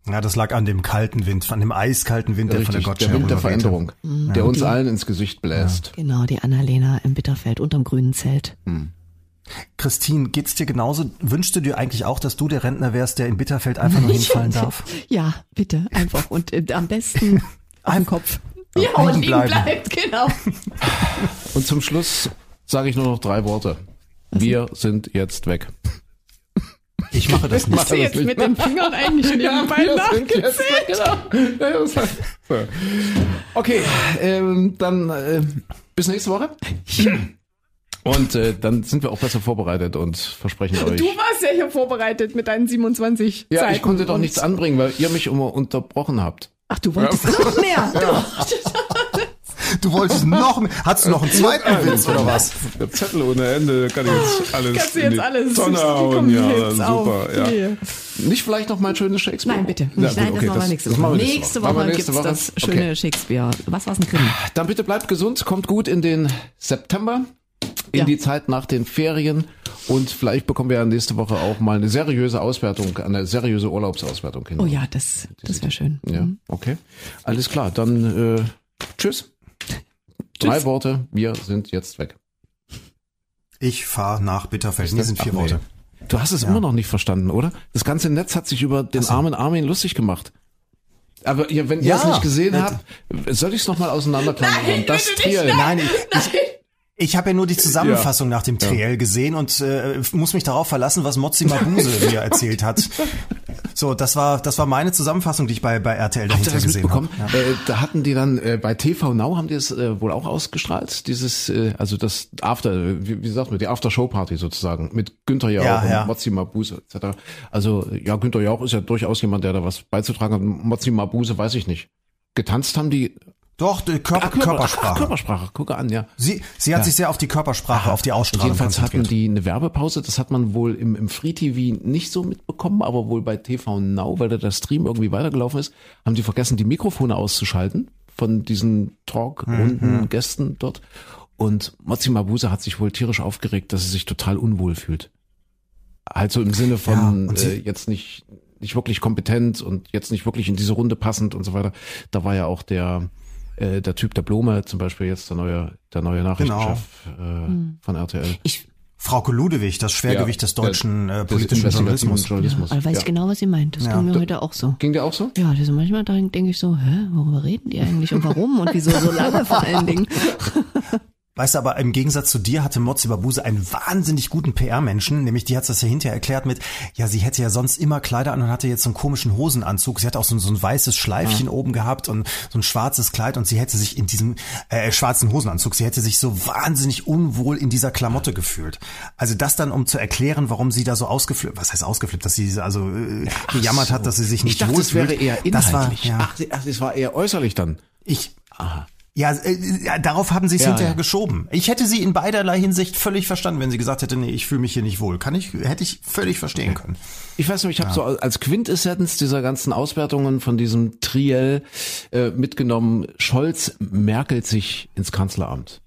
Ja, das lag an dem kalten Wind, an dem eiskalten Wind, der von der Richtig, Gottschalk der Wind der. Veränderung, der uns allen ins Gesicht bläst. Genau, die Annalena im Bitterfeld unterm grünen Zelt. Christine, geht's dir genauso? Wünschst du dir eigentlich auch, dass du der Rentner wärst, der in Bitterfeld einfach nur hinfallen darf? Ja, bitte, einfach. Und äh, am besten den Kopf. Ja, liegen und liegen bleiben. bleibt, genau. Und zum Schluss sage ich nur noch drei Worte. Wir sind jetzt weg. Ich mache das nicht. Mach das Jetzt mit den Fingern eigentlich nebenbei genau. Ja, war- so. Okay, ähm, dann äh, bis nächste Woche. Und äh, dann sind wir auch besser vorbereitet und versprechen euch. Du warst ja hier vorbereitet mit deinen 27 ja, Seiten. ich konnte doch nichts anbringen, weil ihr mich immer unterbrochen habt. Ach, du wolltest noch mehr. Du wolltest noch mehr. Hattest du noch einen zweiten Witz oder was? Der Zettel ohne Ende, kann ich jetzt alles Kannst du jetzt alles Tonne hauen. Ja, super. Ja. Nee. Nicht vielleicht noch mal ein schönes Shakespeare? Nein, bitte. Ja, Nein, okay, das machen wir nächste das Woche. machen wir nächste Machen Woche wir gibt's das schöne Okay. Shakespeare. Was war's ein Krimi? Dann bitte bleibt gesund, kommt gut in den September, in Ja. die Zeit nach den Ferien und vielleicht bekommen wir ja nächste Woche auch mal eine seriöse Auswertung, eine seriöse Urlaubsauswertung hin. Oh ja, das, das wäre schön. Ja, okay. Alles klar, dann äh, tschüss. Drei Worte, wir sind jetzt weg. Ich fahre nach Bitterfeld. Nee, sind vier Ach, nee. Worte. Du hast es immer noch nicht verstanden, oder? Das ganze Netz hat sich über den armen Armin lustig gemacht. Aber ihr, wenn ihr Ja. es nicht gesehen habt, soll ich es nochmal auseinanderklammern? Das Triel. Nein, ich, ich, ich habe ja nur die Zusammenfassung nach dem Triell gesehen und äh, muss mich darauf verlassen, was Mozzi Mabuse mir erzählt hat. So, das war das war meine Zusammenfassung, die ich bei bei RTL Habt ihr dahinter das gesehen mitbekommen? habe. Äh, da hatten die dann äh, bei TV Now haben die es äh, wohl auch ausgestrahlt, dieses äh, also das After wie, wie sagt man die After Show Party sozusagen mit Günther Jauch Ja, und ja. Mozzi Mabuse etc. Also ja, Günther Jauch ist ja durchaus jemand, der da was beizutragen hat. Mozzi Mabuse weiß ich nicht. Getanzt haben die Doch, die Körper, Ah, Körper- Körpersprache. Ach, Körpersprache, gucke an, ja. Sie, sie hat sich sehr auf die Körpersprache, auf die Ausstrahlung jedenfalls hatten die eine Werbepause, das hat man wohl im, im Free TV nicht so mitbekommen, aber wohl bei TV Now, weil da der Stream irgendwie weitergelaufen ist, haben die vergessen, die Mikrofone auszuschalten von diesen Talk-runden Gästen dort. Und Mozzi Mabuse hat sich wohl tierisch aufgeregt, dass sie sich total unwohl fühlt. Halt so im Sinne Ja, von sie- äh, jetzt nicht, nicht wirklich kompetent und jetzt nicht wirklich in diese Runde passend und so weiter. Da war ja auch der, äh, der Typ der Blome zum Beispiel jetzt der neue, der neue Nachrichtenchef äh, von RTL. Ich Frauke Ludewig, das Schwergewicht Ja, des deutschen äh, politischen Journalismus. Journalismus. aber weiß ja. ich genau, was sie meint. Das Ja. ging mir heute auch so. Ging der auch so? Ja, also manchmal denke ich so, hä, worüber reden die eigentlich und warum und wieso so lange vor allen Dingen? Weißt du, aber im Gegensatz zu dir hatte Mozzi Babuse einen wahnsinnig guten PR-Menschen, nämlich die hat das ja hinterher erklärt mit, ja, sie hätte ja sonst immer Kleider an und hatte jetzt so einen komischen Hosenanzug. Sie hatte auch so, ein- so ein weißes Schleifchen oben gehabt und so ein schwarzes Kleid und sie hätte sich in diesem äh, schwarzen Hosenanzug, sie hätte sich so wahnsinnig unwohl in dieser Klamotte gefühlt. Also das dann, um zu erklären, warum sie da so ausgeflippt, was heißt ausgeflippt, dass sie also äh, gejammert hat, dass sie sich nicht Ich dachte, es wohlfühlt. wäre eher Das inhaltlich. war, ja, ach, ach, es war eher äußerlich dann. ich, ja, äh, ja, darauf haben sie es Ja, hinterher ja. geschoben. Ich hätte sie in beiderlei Hinsicht völlig verstanden, wenn sie gesagt hätte, nee, ich fühle mich hier nicht wohl. Kann ich, hätte ich völlig verstehen können. Ich weiß nicht, ich habe so als Quintessenz dieser ganzen Auswertungen von diesem Triell äh, mitgenommen, Scholz merkelt sich ins Kanzleramt.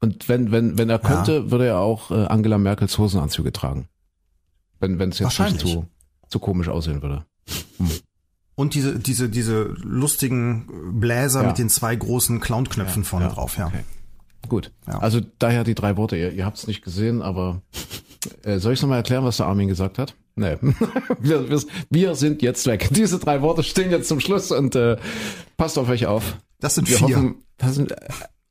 Und wenn, wenn, wenn er könnte, würde er auch äh, Angela Merkels Hosenanzüge tragen. Wenn wenn es jetzt nicht zu, zu komisch aussehen würde. Und diese, diese, diese lustigen Bläser Ja. mit den zwei großen Clownknöpfen vorne drauf, ja. Okay. Gut. Ja. Also daher die drei Worte. Ihr, ihr habt es nicht gesehen, aber äh, soll ich nochmal erklären, was der Armin gesagt hat? Nee. wir, wir, wir sind jetzt weg. Diese drei Worte stehen jetzt zum Schluss und äh, passt auf euch auf. Das sind Wir vier. hoffen, das sind, äh,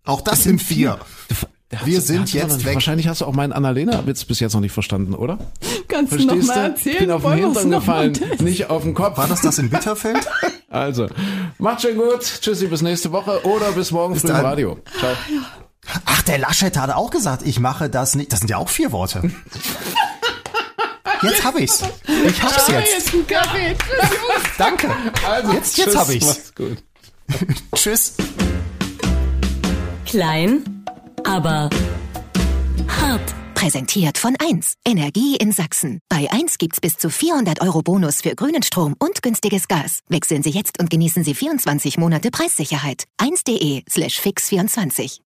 Auch das sind vier. hast Wir du- sind hast du jetzt weg. Wahrscheinlich hast du auch meinen Annalena-Witz bis jetzt noch nicht verstanden, oder? Kannst du noch Verstehst mal du? erzählen? Ich bin auf den Hintern gefallen, nicht auf den Kopf. War das das in Bitterfeld? Also, macht schon gut. Tschüssi, bis nächste Woche oder bis morgen früh im. Radio. Ciao. Ach, der Laschet hat auch gesagt, ich mache das nicht. Das sind ja auch vier Worte. Jetzt hab ich's. Ich hab's jetzt. Jetzt ein Kaffee. Danke. Also, Jetzt- jetzt tschüss, hab ich's. Macht's gut. Tschüss. Klein, aber hart. Präsentiert von 1. Energie in Sachsen. Bei 1 gibt's bis zu 400 Euro Bonus für grünen Strom und günstiges Gas. Wechseln Sie jetzt und genießen Sie 24 Monate Preissicherheit. 1.de slash fix24.